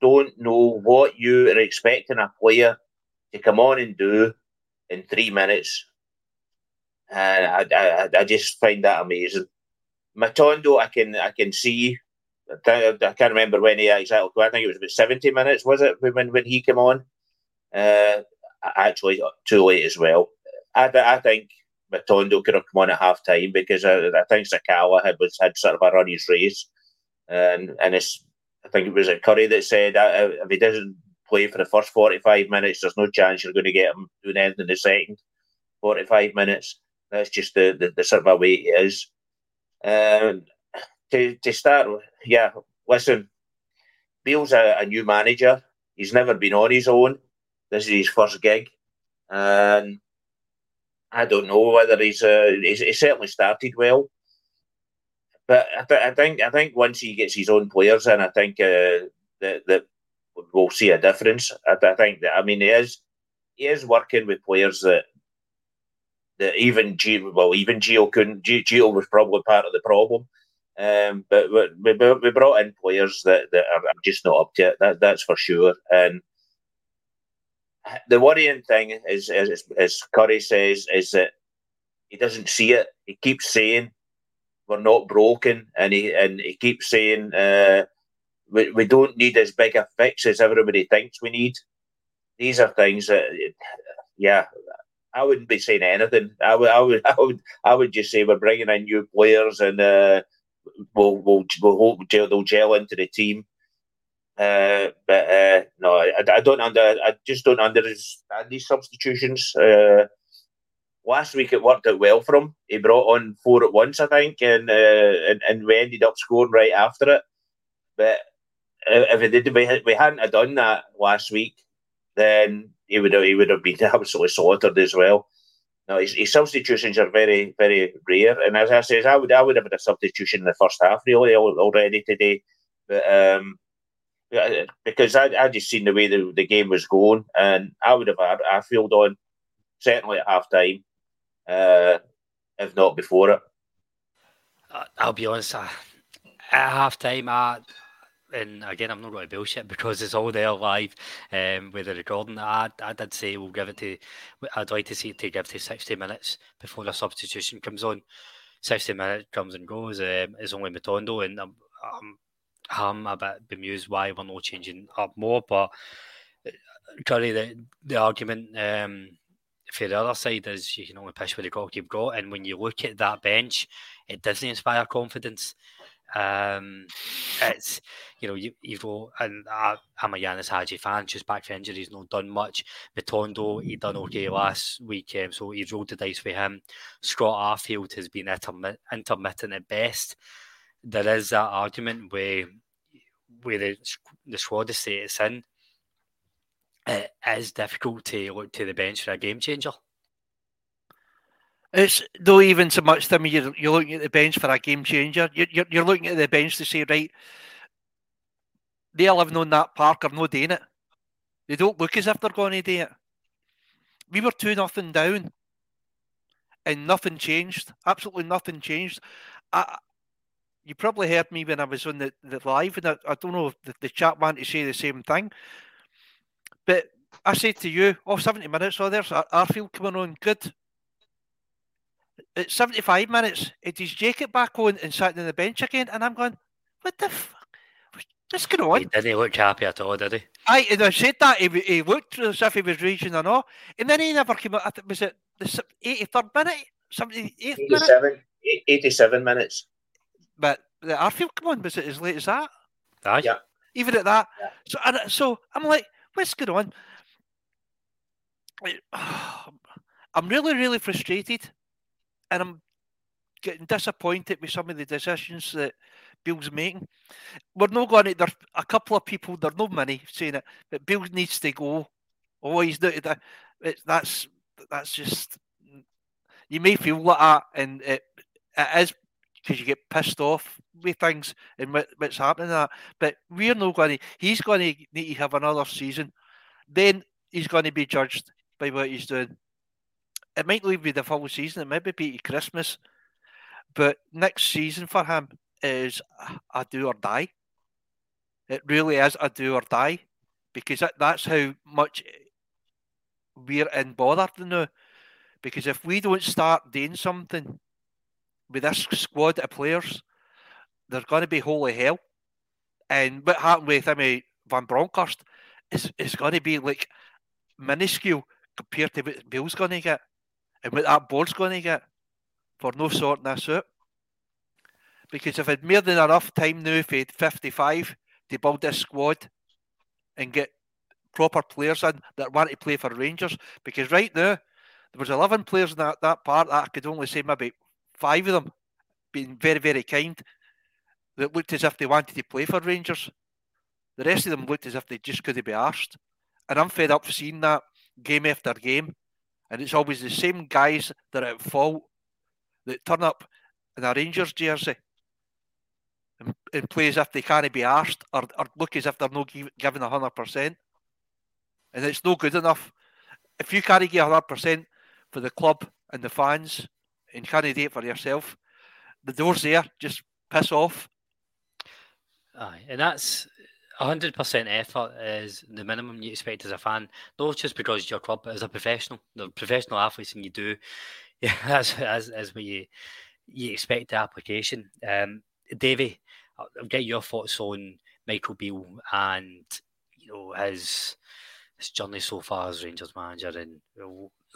Speaker 4: Don't know what you are expecting a player to come on and do in three minutes. And I, I, I just find that amazing. Matondo, I can I can see I can't remember when he exactly. I think it was about seventy minutes. Was it when when he came on? Uh, actually, too late as well. I, I think Matondo could have come on at half time because I, I think Sakala had was had sort of a run his race, and and it's I think it was a Curry that said uh, if he doesn't play for the first forty five minutes, there's no chance you're going to get him doing anything in the second forty five minutes. That's just the, the, the sort of a way it is. Um, to, to start with, yeah, listen, Beale's a, a, new manager. He's never been on his own. This is his first gig. And I don't know whether he's, uh, he's he certainly started well. But I, th- I, think I think once he gets his own players in, I think uh, that that we'll see a difference. I, I think that I mean he is he is working with players that that even Gio, well even Gio couldn't. Gio was probably part of the problem. Um, but we, we brought in players that, that are just not up to it. That, that's for sure. And the worrying thing is, as Curry says, is that he doesn't see it. He keeps saying we're not broken, and he and he keeps saying uh, we, we don't need as big a fix as everybody thinks we need. These are things that, yeah, I wouldn't be saying anything. I would, I would, *laughs* I would, I would just say we're bringing in new players and. Uh, will will will hope they'll gel into the team. Uh, but uh, no, I, I, don't under. I just don't understand these substitutions. Uh, last week it worked out well for him. He brought on four at once, I think, and uh, and, and we ended up scoring right after it. But if it did, we, we hadn't have done that last week, then he would have, he would have been *laughs* absolutely slaughtered as well. No, his, his, substitutions are very, very rare. And as I says, I would, I would have had a substitution in the first half really already today, but um, because I, I just seen the way the, the game was going, and I would have had Arfield on certainly at half time, uh, if not before it.
Speaker 1: I'll be honest. I, at half time, I and again, I'm not going to bullshit because it's all there live um, with the recording. I, I did say we'll give it to, I'd like to see it to give to 60 minutes before the substitution comes on. 60 minutes comes and goes. Um, it's only Matondo, and I'm, I'm, I'm a bit bemused why we're not changing up more. But uh, currently, the, the argument um, for the other side is you can only push with the cock you've got. And when you look at that bench, it doesn't inspire confidence. Um, it's you know you you've got and I, am a Ianis Hagi fan. Just back from injury, he's not done much. Matondo he done okay last week, um, so he's rolled the dice for him. Scott Arfield has been intermittent, intermittent at best. There is that argument where where the, the squad is it's in. It is difficult to look to the bench for a game changer.
Speaker 2: It's not even so much to me. You're, you're looking at the bench for a game changer. You're, you're, you're looking at the bench to say, right, they are living on that park are not doing it. They don't look as if they're going to do it. We were two nothing down, and nothing changed. Absolutely nothing changed. I, you probably heard me when I was on the, the live, and I, I don't know if the, the chat wanted to say the same thing, but I said to you, oh, 70 minutes, oh, there's Arfield coming on, good at 75 minutes, it is Jacob back on and sat on the bench again, and I'm going, what the fuck? What's going on?
Speaker 1: He didn't look happy at all, did he?
Speaker 2: I, and I said that he, he looked as if he was raging and all, and then he never came out. Was it the 83rd minute? 78th 87, minute?
Speaker 4: 87 minutes.
Speaker 2: But the Arfield, come on, was it as late as that?
Speaker 1: Aye.
Speaker 4: Yeah.
Speaker 2: Even at that. Yeah. So, and, so I'm like, what's going on? *sighs* I'm really, really frustrated and I'm getting disappointed with some of the decisions that Beale's making. We're not going to. There's a couple of people. There's no many saying it, but Beale needs to go. Oh, he's not. It's that's that's just. You may feel like that, and it, it is because you get pissed off with things and what, what's happening. That, but we're not going to. He's going to need to have another season. Then he's going to be judged by what he's doing it might leave me the full season. It might be Christmas, but next season for him is a do or die. It really is a do or die because that, that's how much we're in bother now. Because if we don't start doing something with this squad of players, they're going to be holy hell. And what happened with I mean, Van Bronckhorst is, is going to be like minuscule compared to what Beale's going to get and what that board's going to get for no sorting this out. Because if it more than enough time now for 55 to build this squad and get proper players in that want to play for Rangers, because right now there was 11 players in that, that part that I could only say maybe five of them being very, very kind that looked as if they wanted to play for Rangers. The rest of them looked as if they just couldn't be arsed. And I'm fed up seeing that game after game and it's always the same guys that are at fault that turn up in a Rangers jersey and, and play as if they can't be asked or, or look as if they're not give, giving 100%. And it's no good enough. If you can't give 100% for the club and the fans and can't do it for yourself, the door's there. Just piss off.
Speaker 1: Aye, and that's 100% effort is the minimum you expect as a fan, not just because your club, as a professional. The professional athletes, and you do, *laughs* yeah, that's, that's, that's what you you expect the application. Um, Davey, I'll get your thoughts on Michael Beale and you know his his journey so far as Rangers manager and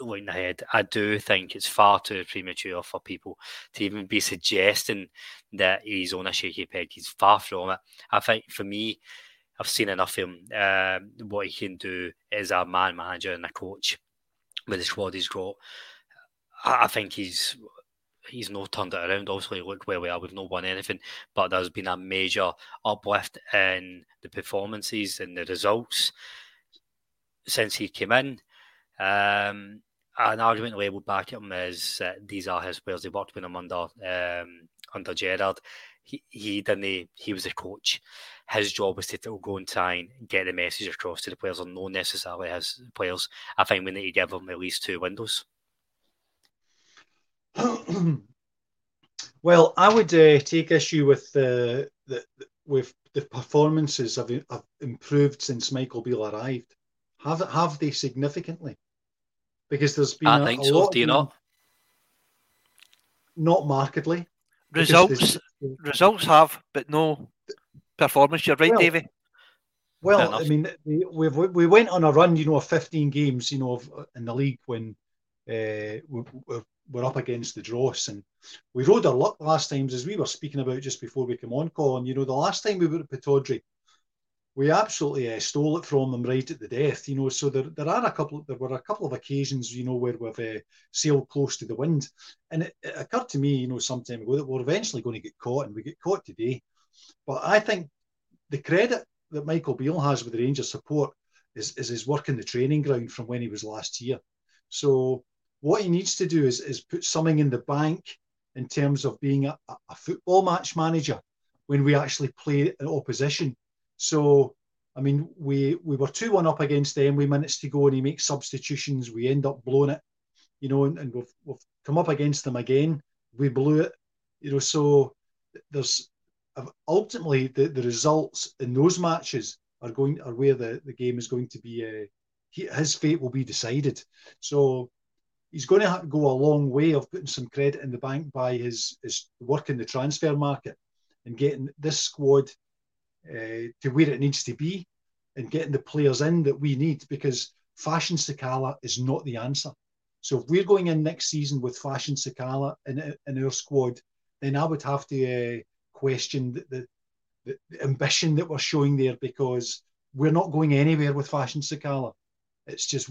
Speaker 1: looking ahead. I do think it's far too premature for people to even be suggesting that he's on a shaky peg. He's far from it. I think for me, I've seen enough of him. Uh, what he can do as a man manager and a coach with the squad he's got. I, I think he's he's not turned it around. Obviously, look where we are. We've not won anything, but there's been a major uplift in the performances and the results since he came in. Um, an argument labelled back him is uh, these are his players. They worked with him under um, under Gerrard he, he didn't he was a coach. His job was to go and try and get the message across to the players, and not necessarily his players. I think we need to give them at least two windows. *clears throat*
Speaker 3: well, I would uh, take issue with the, the, the with the performances have, have improved since Michael Beale arrived. Have have they significantly? Because there's been
Speaker 1: I
Speaker 3: a,
Speaker 1: think
Speaker 3: a
Speaker 1: so.
Speaker 3: lot
Speaker 1: Do you not?
Speaker 3: Not markedly.
Speaker 2: Results, results have, but no performance. You're right,
Speaker 3: Well,
Speaker 2: Davy.
Speaker 3: Well. I mean, we we've, went on a run, you know, of 15 games, you know, of, in the league when uh, we, we we're up against the Dross, and we rode our luck last times, as we were speaking about just before we came on, Colin. You know, the last time we were at Pittodrie, we absolutely uh, stole it from them right at the death. You know, so there there are a couple, there were a couple of occasions, you know, where we've uh, sailed close to the wind, and it, it occurred to me, you know, some time ago that we're eventually going to get caught, and we get caught today. But I think the credit that Michael Beale has with the Rangers support is, is his work in the training ground from when he was last here. So what he needs to do is, is put something in the bank in terms of being a, a football match manager when we actually play an opposition. So I mean, we we were two one up against them We minutes to go, and he makes substitutions. We end up blowing it, you know, and, and we've we've come up against them again. We blew it, you know. So there's ultimately the, the results in those matches are going are where the, the game is going to be. Uh, he, his fate will be decided. So he's going to have to go a long way of putting some credit in the bank by his his work in the transfer market and getting this squad uh, to where it needs to be and getting the players in that we need because Fashion Sakala is not the answer. So if we're going in next season with Fashion Sakala in, in our squad, then I would have to uh, question the, the, the, ambition that we're showing there because we're not going anywhere with Fashion Sakala. It's just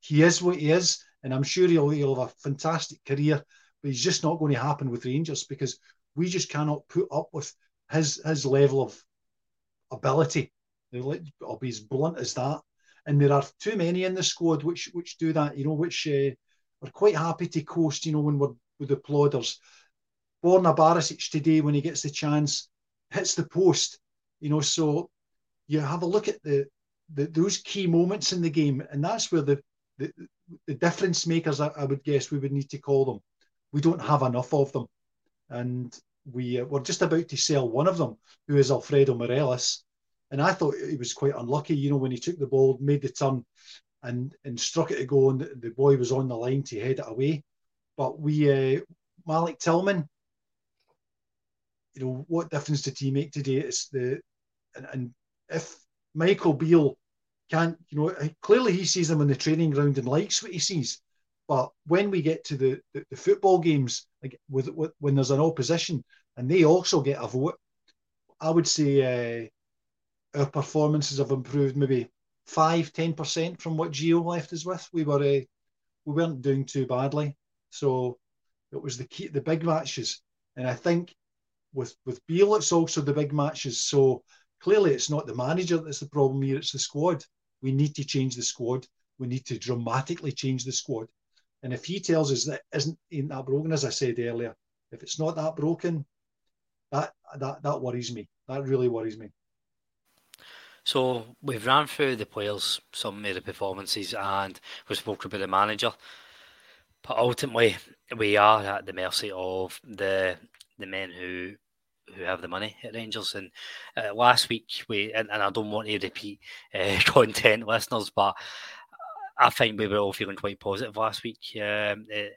Speaker 3: he is what he is, and I'm sure he'll, he'll have a fantastic career, but he's just not going to happen with Rangers because we just cannot put up with his his level of ability. I'll be as blunt as that. And there are too many in the squad which which do that, you know, which uh, are quite happy to coast, you know, when we're with the plodders. Borna Barisic today, when he gets the chance, hits the post, you know. So you have a look at the, the those key moments in the game, and that's where the the, the difference makers, I, I, would guess, we would need to call them. We don't have enough of them, and we uh, we're just about to sell one of them, who is Alfredo Morelos. And I thought he was quite unlucky, you know, when he took the ball, made the turn, and and struck it to go, and the, boy was on the line to head it away. But we, uh, Malik Tillman, you know, what difference did he make today? It's the and, and if Michael Beale can't, you know, clearly he sees them on the training ground and likes what he sees. But when we get to the, the, the football games, like with, with, when there's an opposition and they also get a vote, I would say uh, our performances have improved maybe five, ten percent from what Gio left us with. We were uh, we weren't doing too badly, so it was the key, the big matches, and I think with with Beale, it's also the big matches. So clearly, it's not the manager that's the problem here; it's the squad. We need to change the squad. We need to dramatically change the squad. And if he tells us that isn't ain't that broken, as I said earlier, if it's not that broken, that that that worries me. That really worries me.
Speaker 1: So we've ran through the players, some of the performances, and we spoke about the manager. But ultimately, we are at the mercy of the the men who who have the money at Rangers. And uh, last week we and, and, I don't want to repeat uh, *laughs* content, listeners, but I think we were all feeling quite positive last week. Um, uh,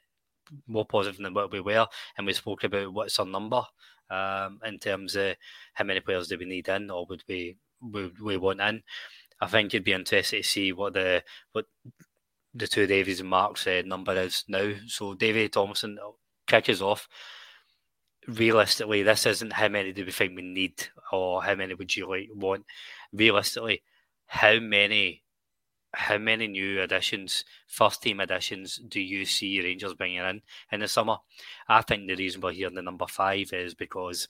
Speaker 1: more positive than what we were, and we spoke about what's our number um, in terms of how many players do we need in, or would we we, we want in. I think it'd be interesting to see what the what the two Davies and Mark's uh, number is now. So Davy Thompson kick us off. Realistically, this isn't how many do we think we need, or how many would you like want. Realistically, how many how many new additions, first team additions, do you see Rangers bringing in in the summer? I think the reason we're here in the number five is because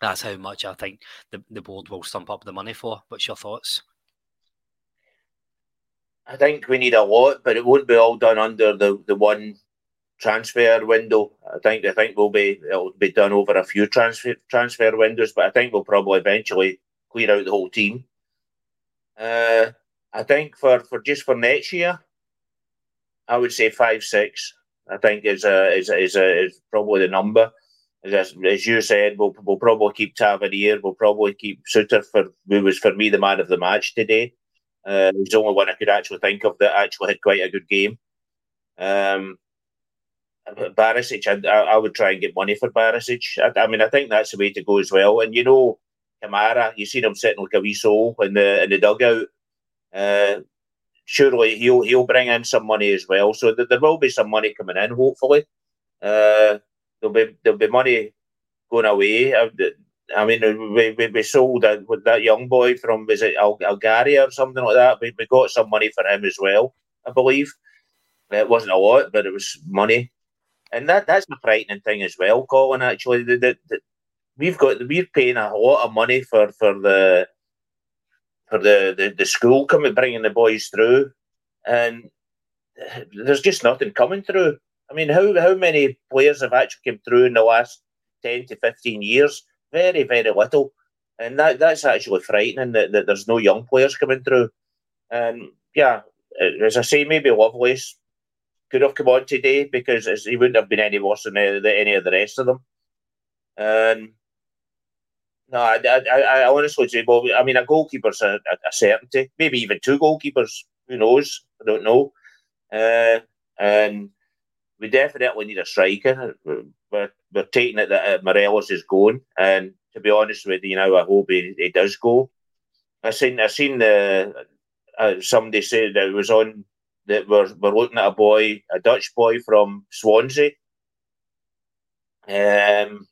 Speaker 1: that's how much I think the, the board will stump up the money for. What's your thoughts?
Speaker 4: I think we need a lot, but it won't be all done under the, the one transfer window. I think I think we'll be it'll be done over a few transfer transfer windows, but I think we'll probably eventually clear out the whole team. Uh, I think for, for just for next year, I would say five six. I think is a, is a, is, a, is probably the number. As, as you said, we'll, we'll probably keep Tavernier. We'll probably keep Souttar for who was for me the man of the match today. Uh, he's the only one I could actually think of that actually had quite a good game. Um, Barisic, I, I, would try and get money for Barisic. I, I, mean, I think that's the way to go as well. And you know, Kamara, you seen him sitting like a wee soul in the in the dugout. Uh, surely he'll he'll bring in some money as well. So th- there will be some money coming in. Hopefully, uh, there'll be there'll be money going away. I, I mean, we, we, we sold that with that young boy from was it Al- Algeria or something like that. We, we got some money for him as well, I believe. It wasn't a lot, but it was money, and that that's the frightening thing as well, Colin. Actually, the, we've got we're paying a lot of money for for the for the, the, the school coming bringing the boys through, and there's just nothing coming through. I mean, how how many players have actually come through in the last ten to fifteen years? Very very little, and that that's actually frightening that, that there's no young players coming through. And yeah, as I say, maybe Lovelace could have come on today because he wouldn't have been any worse uh, than any of the rest of them. And no, I, I, I honestly say, well, I mean, a goalkeeper's a, a, certainty. Maybe even two goalkeepers. Who knows? I don't know. Uh, and we definitely need a striker. We're, we're taking it that uh, Morelos is going, and to be honest with you, now I hope he, he does go. I seen I seen the uh, somebody said that it was on that we're we're looking at a boy, a Dutch boy from Swansea. Um,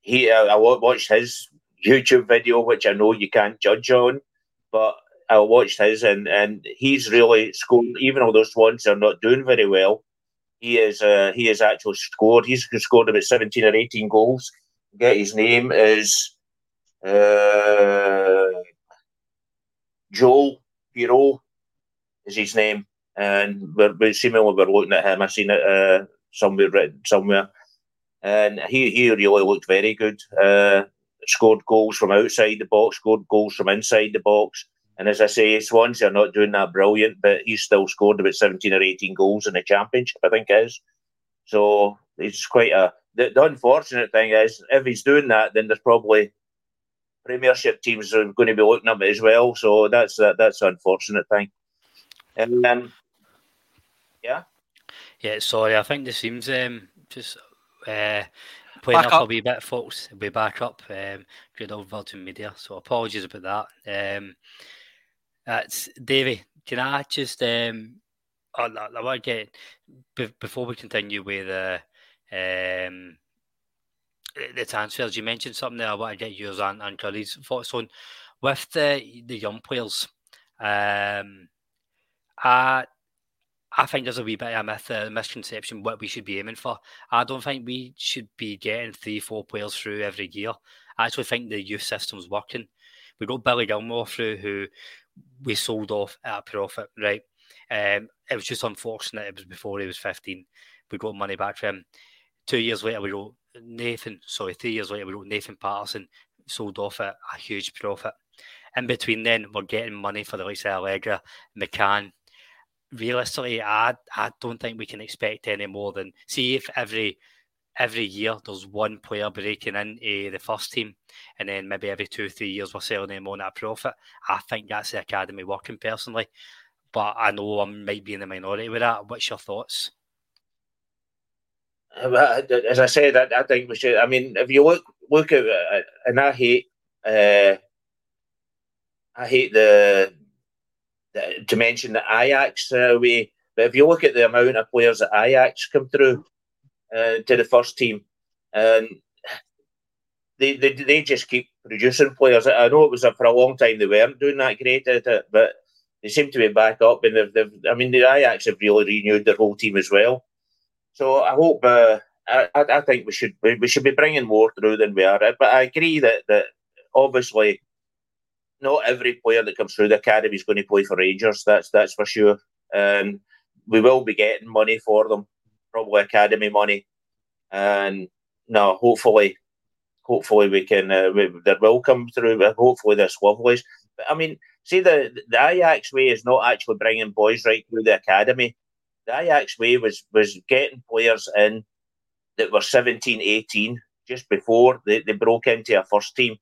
Speaker 4: he I, I watched his YouTube video, which I know you can't judge on, but I watched his and, and he's really scored. Even though those ones are not doing very well, he is uh, he has actually scored. He's scored about seventeen or eighteen goals. Get his name is uh, Joel Piroe is his name, and we're, we're seemingly we're looking at him. I seen it uh, somewhere written somewhere, and he he really looked very good. Uh, scored goals from outside the box, scored goals from inside the box. And as I say, Swansea are not doing that brilliant, but he's still scored about 17 or 18 goals in the championship, I think it is. So it's quite a. The, the unfortunate thing is, if he's doing that, then there's probably Premiership teams are going to be looking at it as well. So that's uh, that's an unfortunate thing. And then, yeah.
Speaker 1: Yeah, sorry, I think the seems um, just uh, playing up, up, a wee bit, folks. We'll be back up. Um, good old Virgin Media. So apologies about that. Um, that's Davey. Can I just um, oh, I want to get before we continue with the um, the transfers. You mentioned something there. I want to get yours and, and Curry's thoughts on with the the young players. Um, I I think there's a wee bit of a myth, a misconception what we should be aiming for. I don't think we should be getting three, four players through every year. I actually think the youth system's working. We got Billy Gilmour through who we sold off at a profit, right? Um, it was just unfortunate. It was before he was 15. We got money back from him. Two years later, we wrote Nathan. Sorry, three years later, we wrote Nathan Patterson. Sold off at a huge profit. In between, then we're getting money for the likes of Allegra, McCann, realistically, I I don't think we can expect any more than see if every every year there's one player breaking into the first team, and then maybe every two three years we're selling them on at a profit. I think that's the academy working personally, but I know I might be in the minority with that. What's your thoughts?
Speaker 4: As I said, I, I think we should. I mean, if you look look at, uh, and I hate, uh, I hate the to mention the Ajax uh, way. But if you look at the amount of players that Ajax come through uh, to the first team, and they, they they just keep producing players. I know it was a, for a long time they weren't doing that great at it, but they seem to be back up. And they've, they've I mean, the Ajax have really renewed their whole team as well. So I hope. Uh, I, I think we should we should be bringing more through than we are. But I agree that that obviously not every player that comes through the academy is going to play for Rangers. That's that's for sure. And we will be getting money for them, probably academy money. And no, hopefully, hopefully we can. Uh, we, there will come through. Hopefully, this Lovelace. But I mean, see the the Ajax way is not actually bringing boys right through the academy. the Ajax way was was getting players in that were 17, 18 just before they, they broke into a first team.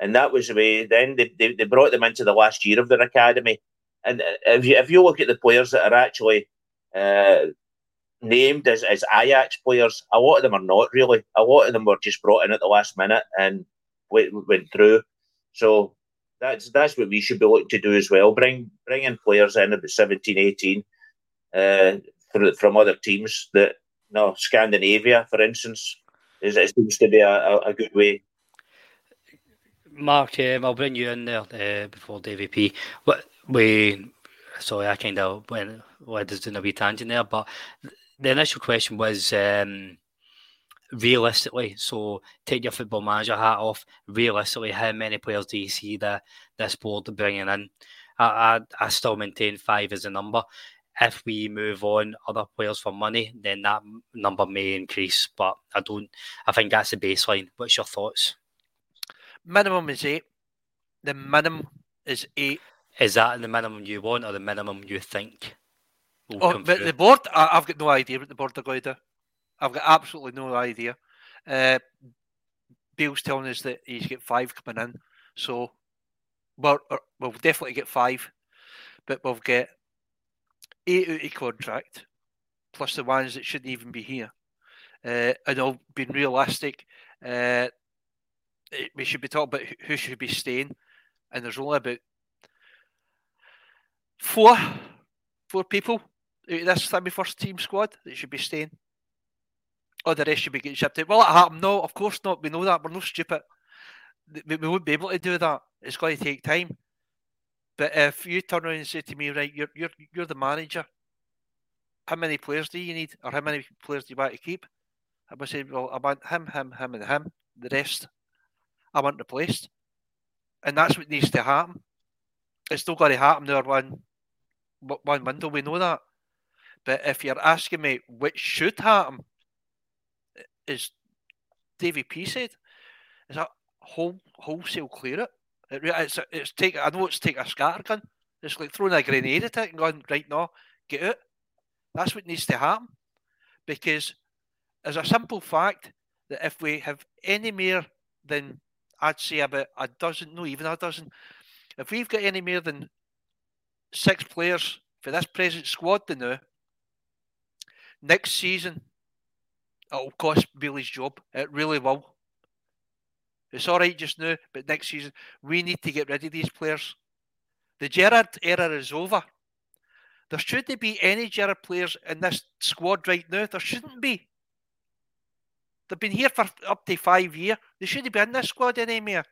Speaker 4: And that was the way. Then they, they, they brought them into the last year of their academy. And if you, if you look at the players that are actually uh, named as, as Ajax players, a lot of them are not really. A lot of them were just brought in at the last minute and went, went through. So that's that's what we should be looking to do as well. Bring bring in players in about 17, 18 uh, from other teams that no Scandinavia, for instance, is it seems to be a, a, good way.
Speaker 1: Mark, um, I'll bring you in there uh, before Davy P. What we sorry, I kind of went led us in a wee tangent there, but the initial question was um, realistically. So take your football manager hat off. Realistically, how many players do you see that this board bringing in? I, I, I still maintain five as a number. If we move on other players for money, then that number may increase. But I don't. I think that's the baseline. What's your thoughts?
Speaker 2: Minimum is eight. The minimum is eight.
Speaker 1: Is that the minimum you want, or the minimum you think?
Speaker 2: oh, but the board, I, have got no idea what the board are going to do. I've got absolutely no idea. Uh, Beale's telling us that he's got five coming in, so we'll, we'll definitely get five, but we'll get eight out of contract, plus the ones that shouldn't even be here. Uh, and all being realistic, uh, we should be talking about who should be staying, and there's only about four, four people out of this semi first team squad that should be staying. Oh, the rest should be getting shipped out. Will it happen? No, of course not. We know that. We're not stupid. We, we won't be able to do that. It's going to take time. But if you turn around and say to me, right, you're you're you're the manager. How many players do you need, or how many players do you want to keep? I would say, well, I want him, him, him, and him. The rest, I want replaced, and that's what needs to happen. It's still going to happen there one one window. We know that. But if you're asking me which should happen, is Davy P said, is that whole wholesale clear it? it it's it's take I know it's take a scatter gun. It's like throwing a grenade at it and going right now, get out. That's what needs to happen. Because as a simple fact that if we have any more than I'd say about a dozen, no even a dozen, if we've got any more than six players for this present squad to now, next season it'll cost Bailey's job. It really will. It's all right just now, but next season we need to get rid of these players. The Gerrard era is over. There shouldn't be any Gerrard players in this squad right now. There shouldn't be. They've been here for up to five years. They shouldn't be in this squad anymore.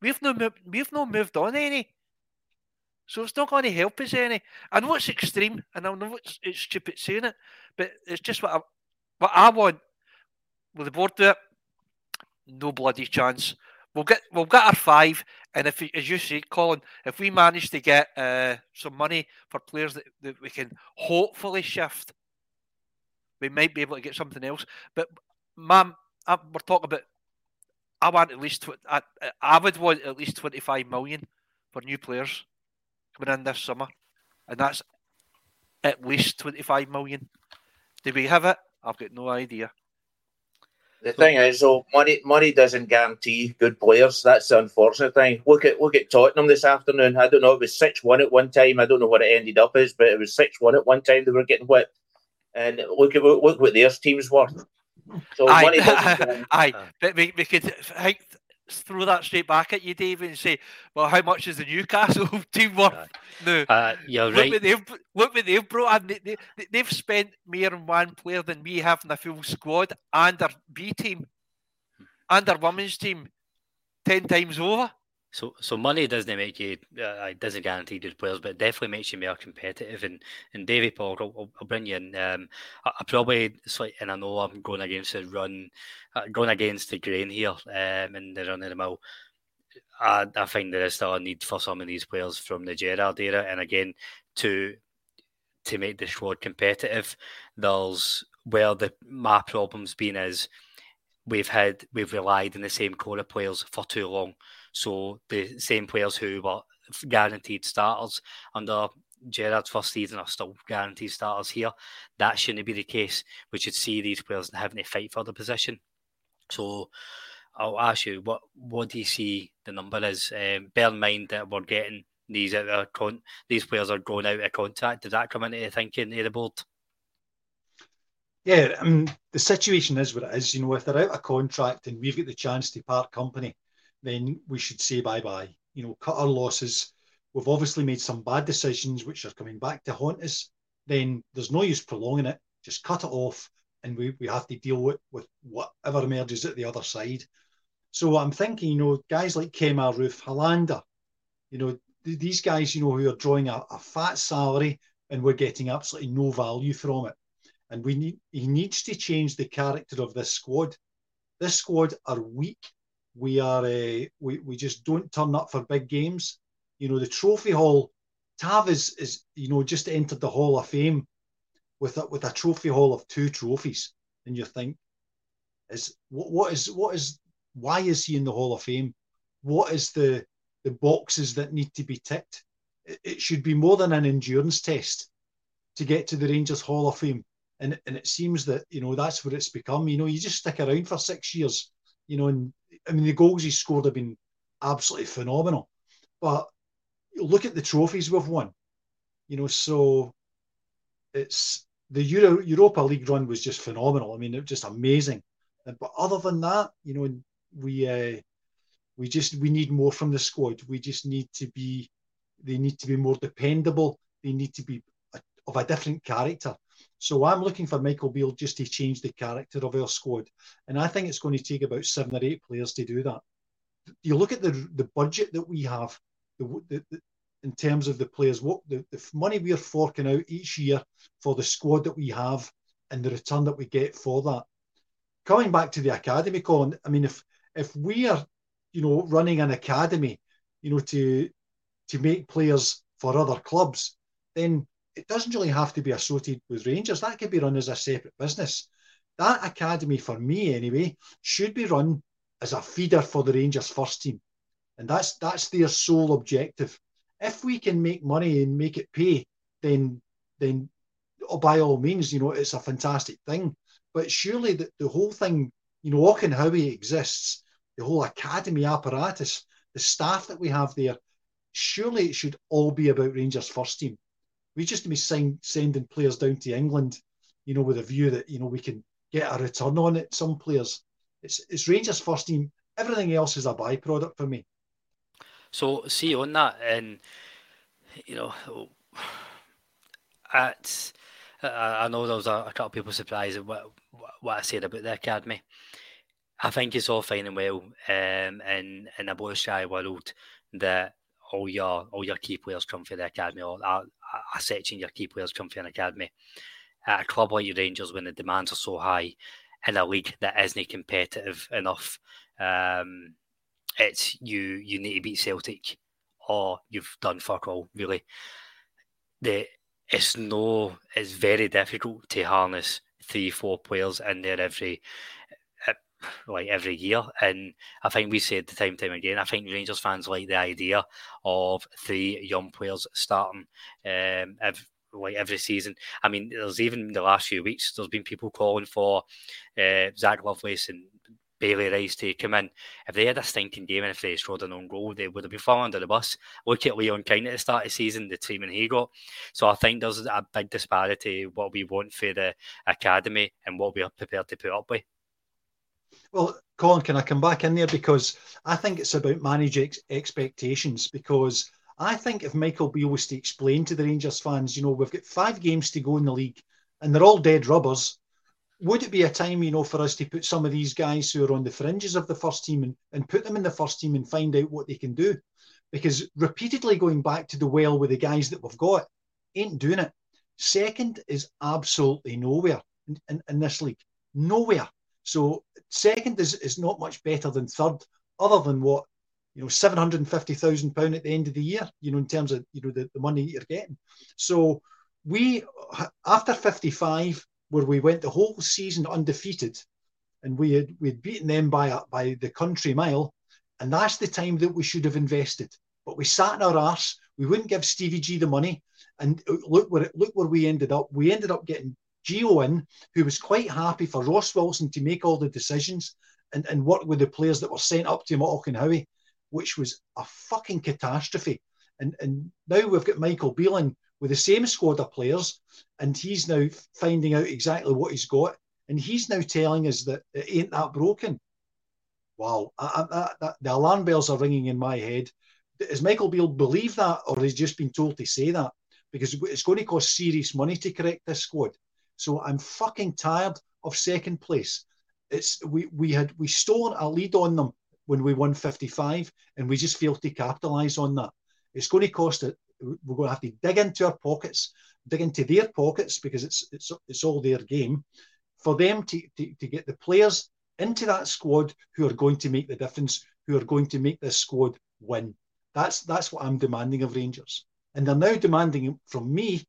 Speaker 2: We've no we've no moved on any. So it's not going to help us any. I know it's extreme, and I know it's, it's stupid saying it, but it's just what I, what I want. Will the board do it? No bloody chance. We'll get we'll get our five, and if as you say, Colin, if we manage to get uh, some money for players that, that we can hopefully shift, we might be able to get something else. But, ma'am, we're talking about. I want at least. I, I would want at least twenty five million for new players coming in this summer, and that's at least twenty five million. Do we have it? I've got no idea.
Speaker 4: The thing is, though, money money doesn't guarantee good players. That's the unfortunate thing. Look at look at Tottenham this afternoon. I don't know. It was six one at one time. I don't know what it ended up as, but it was six one at one time. They were getting whipped, and look at look what their teams were.
Speaker 2: So aye, money *laughs* aye, but we, we could throw that straight back at you, David, and say, "Well, how much is the Newcastle *laughs* team worth?"
Speaker 1: No, uh, you're
Speaker 2: look
Speaker 1: right.
Speaker 2: What they've, look what they've brought in. They, they, have spent more on one player than we have in a full squad and our B team and our women's team ten times over.
Speaker 1: So, so money doesn't make you, uh, it doesn't guarantee good players, but it definitely makes you more competitive. And and Davy Paul, I'll, I'll, bring you in. Um, I, I probably, and I know I'm going against the run, uh, going against the grain here, um, in the run of the mill. I, I think there is still a need for some of these players from the Gerrard era, and again to to make the squad competitive. There's where the my problem's been is we've had we've relied on the same core of players for too long. So the same players who were guaranteed starters under Gerrard's first season are still guaranteed starters here. That shouldn't be the case. We should see these players having to fight for the position. So I'll ask you, what what do you see the number is? Um, bear in mind that we're getting these out of con- these players are going out of contract. Did that come into the thinking of the board?
Speaker 3: Yeah, I mean, the situation is what it is. You know, if they're out of contract and we've got the chance to part company, then we should say bye bye. You know, cut our losses. We've obviously made some bad decisions which are coming back to haunt us. Then there's no use prolonging it. Just cut it off, and we, we have to deal with, with whatever emerges at the other side. So I'm thinking, you know, guys like Kemar Roofe, Helander, you know, th- these guys, you know, who are drawing a, a fat salary and we're getting absolutely no value from it and we need he needs to change the character of this squad. This squad are weak. We are uh, we we just don't turn up for big games. You know the trophy hall. Tav is is you know just entered the Hall of Fame with a, with a trophy hall of two trophies, and you think is what what is what is why is he in the Hall of Fame? What is the the boxes that need to be ticked? It, it should be more than an endurance test to get to the Rangers Hall of Fame and and it seems that you know that's what it's become. You know, you just stick around for six years, you know, and I mean the goals he scored have been absolutely phenomenal. But look at the trophies we've won, you know. So it's the Euro, Europa League run was just phenomenal. I mean, it was just amazing. But other than that, you know, we uh, we just we need more from the squad. We just need to be they need to be more dependable. They need to be a, of a different character. So I'm looking for Michael Beale just to change the character of our squad. And I think it's going to take about seven or eight players to do that. You look at the the budget that we have, the, the, the in terms of the players, what the, the money we're forking out each year for the squad that we have and the return that we get for that. Coming back to the academy, Colin, I mean, if if we are, you know, running an academy, you know, to to make players for other clubs, then it doesn't really have to be associated with Rangers. That could be run as a separate business. That academy, for me anyway, should be run as a feeder for the Rangers first team. And that's that's their sole objective. If we can make money and make it pay, then then oh, by all means, you know, it's a fantastic thing. But surely the, the whole thing, you know, Auchenhowie exists, the whole academy apparatus, the staff that we have there, surely it should all be about Rangers first team we just to be sending players down to England, you know, with a view that you know we can get a return on it. Some players, it's it's Rangers first team. Everything else is a byproduct for me.
Speaker 1: So see on that, and you know, at I know there was a, a couple of people surprised at what what I said about the academy. I think it's all fine and well um, in in a blue sky world that all your all your key players come from the academy, or a, a section your key players come from an academy. At a club like your Rangers, when the demands are so high in a league that isn't competitive enough, um, it's you you need to beat Celtic, or you've done fuck all. Really, the it's no it's very difficult to harness three four players in there every like every year. And I think we said the time time again. I think Rangers fans like the idea of three young players starting um, every, like every season. I mean, there's even the last few weeks. There's been people calling for uh, Zak Lovelace and Bailey Rice to come in. If they had a stinking game and if they scored an own goal, they would have been falling under the bus. Look at Leon King at the start of the season, the treatment he got. So I think there's a big disparity what we want for the academy and what we are prepared to put up with.
Speaker 3: Well, Colin, can I come back in there because I think it's about managing ex- expectations. Because I think if Michael Beale was to explain to the Rangers fans, you know, we've got five games to go in the league and they're all dead rubbers. Would it be a time, you know, for us to put some of these guys who are on the fringes of the first team and, and put them in the first team and find out what they can do? Because repeatedly going back to the well with the guys that we've got ain't doing it. Second is absolutely nowhere in, in, in this league. Nowhere. So second is, is not much better than third, other than what you know, seven hundred and fifty thousand pound at the end of the year. You know, in terms of you know the, the money you're getting. So we after fifty five, where we went the whole season undefeated, and we had we'd beaten them by by the country mile, and that's the time that we should have invested. But we sat in our arse. We wouldn't give Stevie G the money, And look where look where we ended up. We ended up getting Gio in, who was quite happy for Ross Wilson to make all the decisions and, and work with the players that were sent up to Auchenhowie, which was a fucking catastrophe. And and now we've got Michael Beale with the same squad of players, and he's now finding out exactly what he's got, and he's now telling us that it ain't that broken. Wow, I, I, I, the alarm bells are ringing in my head. Does Michael Beale believe that, or has just been told to say that? Because it's going to cost serious money to correct this squad. So I'm fucking tired of second place. It's we we had we stolen a lead on them when we won 55, and we just failed to capitalise on that. It's going to cost it. We're going to have to dig into our pockets, dig into their pockets because it's it's it's all their game, for them to, to, to get the players into that squad who are going to make the difference, who are going to make this squad win. That's that's what I'm demanding of Rangers. And they're now demanding from me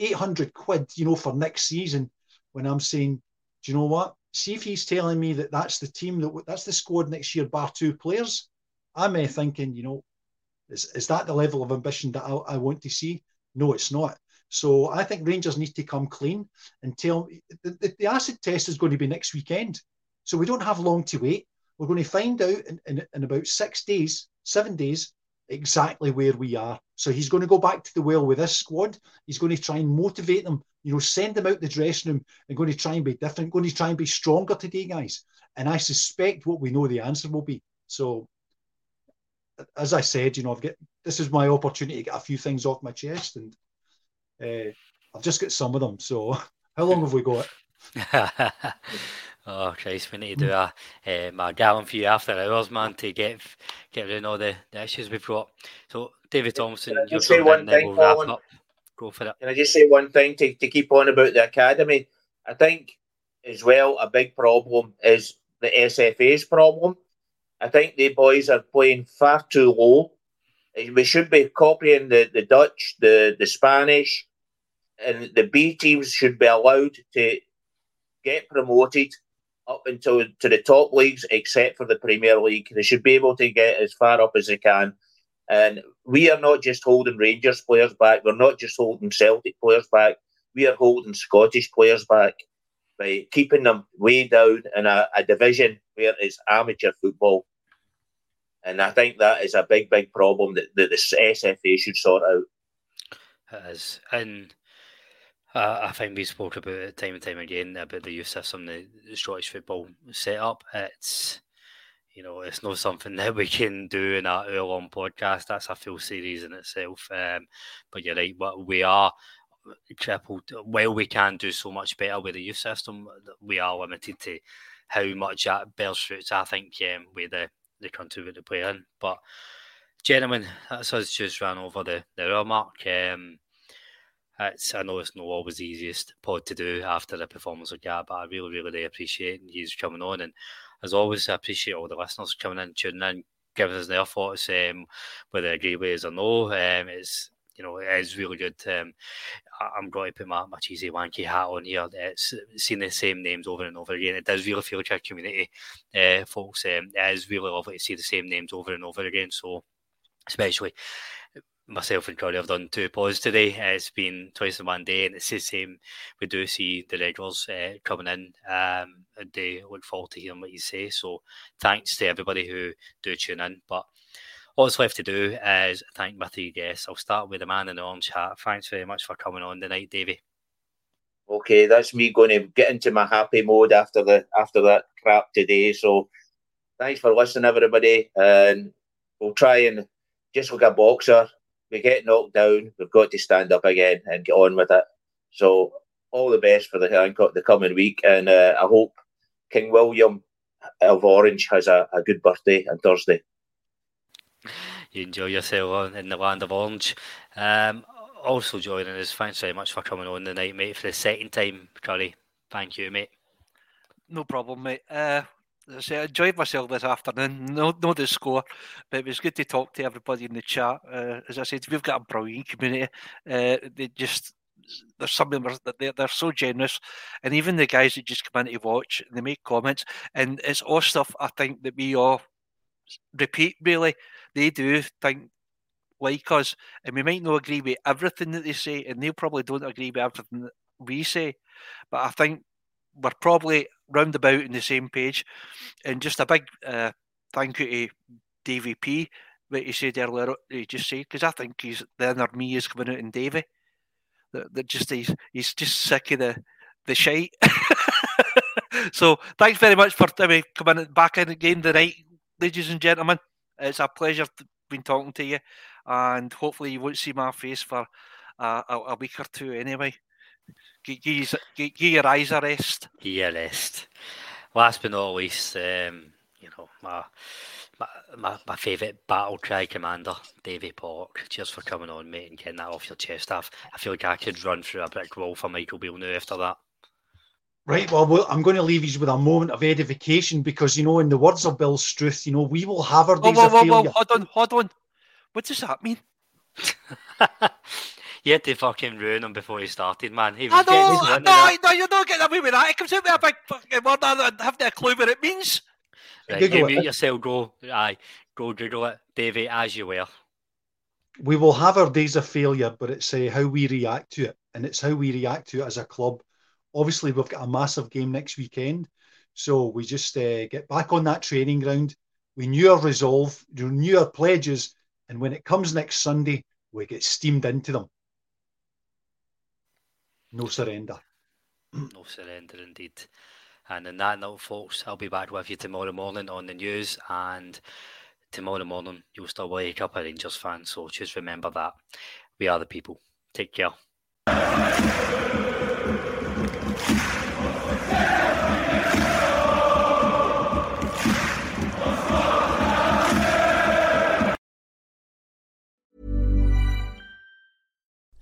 Speaker 3: 800 quid, you know, for next season. When I'm saying, do you know what? See if he's telling me that that's the team that that's the squad next year, bar two players. I'm uh, thinking, you know, is, is that the level of ambition that I, I want to see? No, it's not. So I think Rangers need to come clean and tell the, the, the, acid test is going to be next weekend. So we don't have long to wait. We're going to find out in, in, in about six days, seven days, exactly where we are. So he's going to go back to the well with this squad. He's going to try and motivate them, you know, send them out the dressing room and going to try and be different, going to try and be stronger today, guys. And I suspect what we know the answer will be. So, as I said, you know, I've got this is my opportunity to get a few things off my chest, and uh, I've just got some of them. So, *laughs* how long have we got? *laughs*
Speaker 1: Oh Christ, we need to do a um, a gallon for you after hours, man, to get get rid of all the, the issues we've got. So, David Thompson,
Speaker 4: you say one thing, we'll wrap up.
Speaker 1: Go for it.
Speaker 4: Can I just say one thing to, to keep on about the academy? I think as well a big problem is the SFA's problem. I think the boys are playing far too low. We should be copying the, the Dutch, the, the Spanish, and the B teams should be allowed to get promoted up until to the top leagues, except for the Premier League. They should be able to get as far up as they can. And we are not just holding Rangers players back. We're not just holding Celtic players back. We are holding Scottish players back by keeping them way down in a, a division where it's amateur football. And I think that is a big, big problem that, that the SFA should sort out.
Speaker 1: It is. And uh, I think we spoke about it time and time again about the youth system, the, Scottish football setup. It's you know, it's not something *laughs* that we can do in a hour-long podcast. That's a full series in itself. Um, but you're right, but we are crippled. While we can do so much better with the youth system, we are limited to how much that bears fruits. I think um, with the the country that they play in. But gentlemen, that's us just ran over the the hour mark. Um, it's, I know it's not always the easiest pod to do after the performance of Gab, but I really, really do appreciate you coming on. And as always, I appreciate all the listeners coming in, tuning in, giving us their thoughts, um, whether they agree with us or no. Um, it's you know, it is really good. Um, I'm going to put my, my cheesy wanky hat on here. It's seeing the same names over and over again. It does really feel like a community, uh, folks. Um, it is really lovely to see the same names over and over again. So, especially myself and Corey have done two pods today. It's been twice in one day, and it's the same. We do see the regulars uh, coming in, um, and they look forward to hearing what you say. So, thanks to everybody who do tune in. But all that's left to do is thank my three guests. I'll start with the man in the orange hat. Thanks very much for coming on tonight, Davey.
Speaker 4: Okay, that's me going to get into my happy mode after the after that crap today. So, thanks for listening, everybody, and we'll try and just like a boxer we get knocked down, we've got to stand up again and get on with it. So all the best for the the coming week, and uh, I hope King William of Orange has a, a good birthday on Thursday.
Speaker 1: You enjoy yourself in the land of Orange. Um, also joining us, thanks very much for coming on tonight, mate, for the second time, Curry. Thank you, mate.
Speaker 2: No problem, mate. Uh, I say I enjoyed myself this afternoon. No, no the score, but it was good to talk to everybody in the chat. Uh, as I said, we've got a brilliant community. Uh, they just there's some members that they're, they're so generous, and even the guys that just come in to watch, they make comments, and it's all stuff I think that we all repeat. Really, they do think like us, and we might not agree with everything that they say, and they probably don't agree with everything that we say. But I think we're probably roundabout in the same page. And just a big uh, thank you to DVP. What he said earlier, he just said because I think he's the inner me is coming out in Davy. That, that just he's he's just sick of the the shite. *laughs* so thanks very much for I mean, coming back in again tonight, ladies and gentlemen. It's a pleasure to, been talking to you, and hopefully you won't see my face for uh, a, a, week or two anyway. Give, your eyes a rest.
Speaker 1: Yeah, rest. Last but not least, um, you know, my my, my, my favourite battle cry commander, Davy Pollock. Cheers for coming on, mate, and getting that off your chest. I've, I feel like I could run through a brick wall for Michael Beale now after that.
Speaker 3: Right, well, I'm going to leave you with a moment of edification because, you know, in the words of Bill Struth, you know, we will have our days whoa, whoa, whoa, whoa,
Speaker 2: hold on, hold on. What does that mean? *laughs*
Speaker 1: you had to fucking ruin him before he started, man. He
Speaker 2: was I know, no, no, you're not getting away with that. It comes out with a big fucking word. I don't have no clue what it means.
Speaker 1: Right, Google mute yourself, go. Aye, go Google it, Davey, as you were.
Speaker 3: We will have our days of failure, but it's uh, how we react to it, and it's how we react to it as a club. Obviously, we've got a massive game next weekend, so we just uh, get back on that training ground. We knew our resolve, we knew our pledges, and when it comes next Sunday, we get steamed into them. No surrender. *clears throat*
Speaker 1: no surrender, indeed. And in that note, folks, I'll be back with you tomorrow morning on the news. And tomorrow morning, you'll still wake up a Rangers fan. So just remember that we are the people. Take care.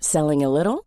Speaker 5: Selling a little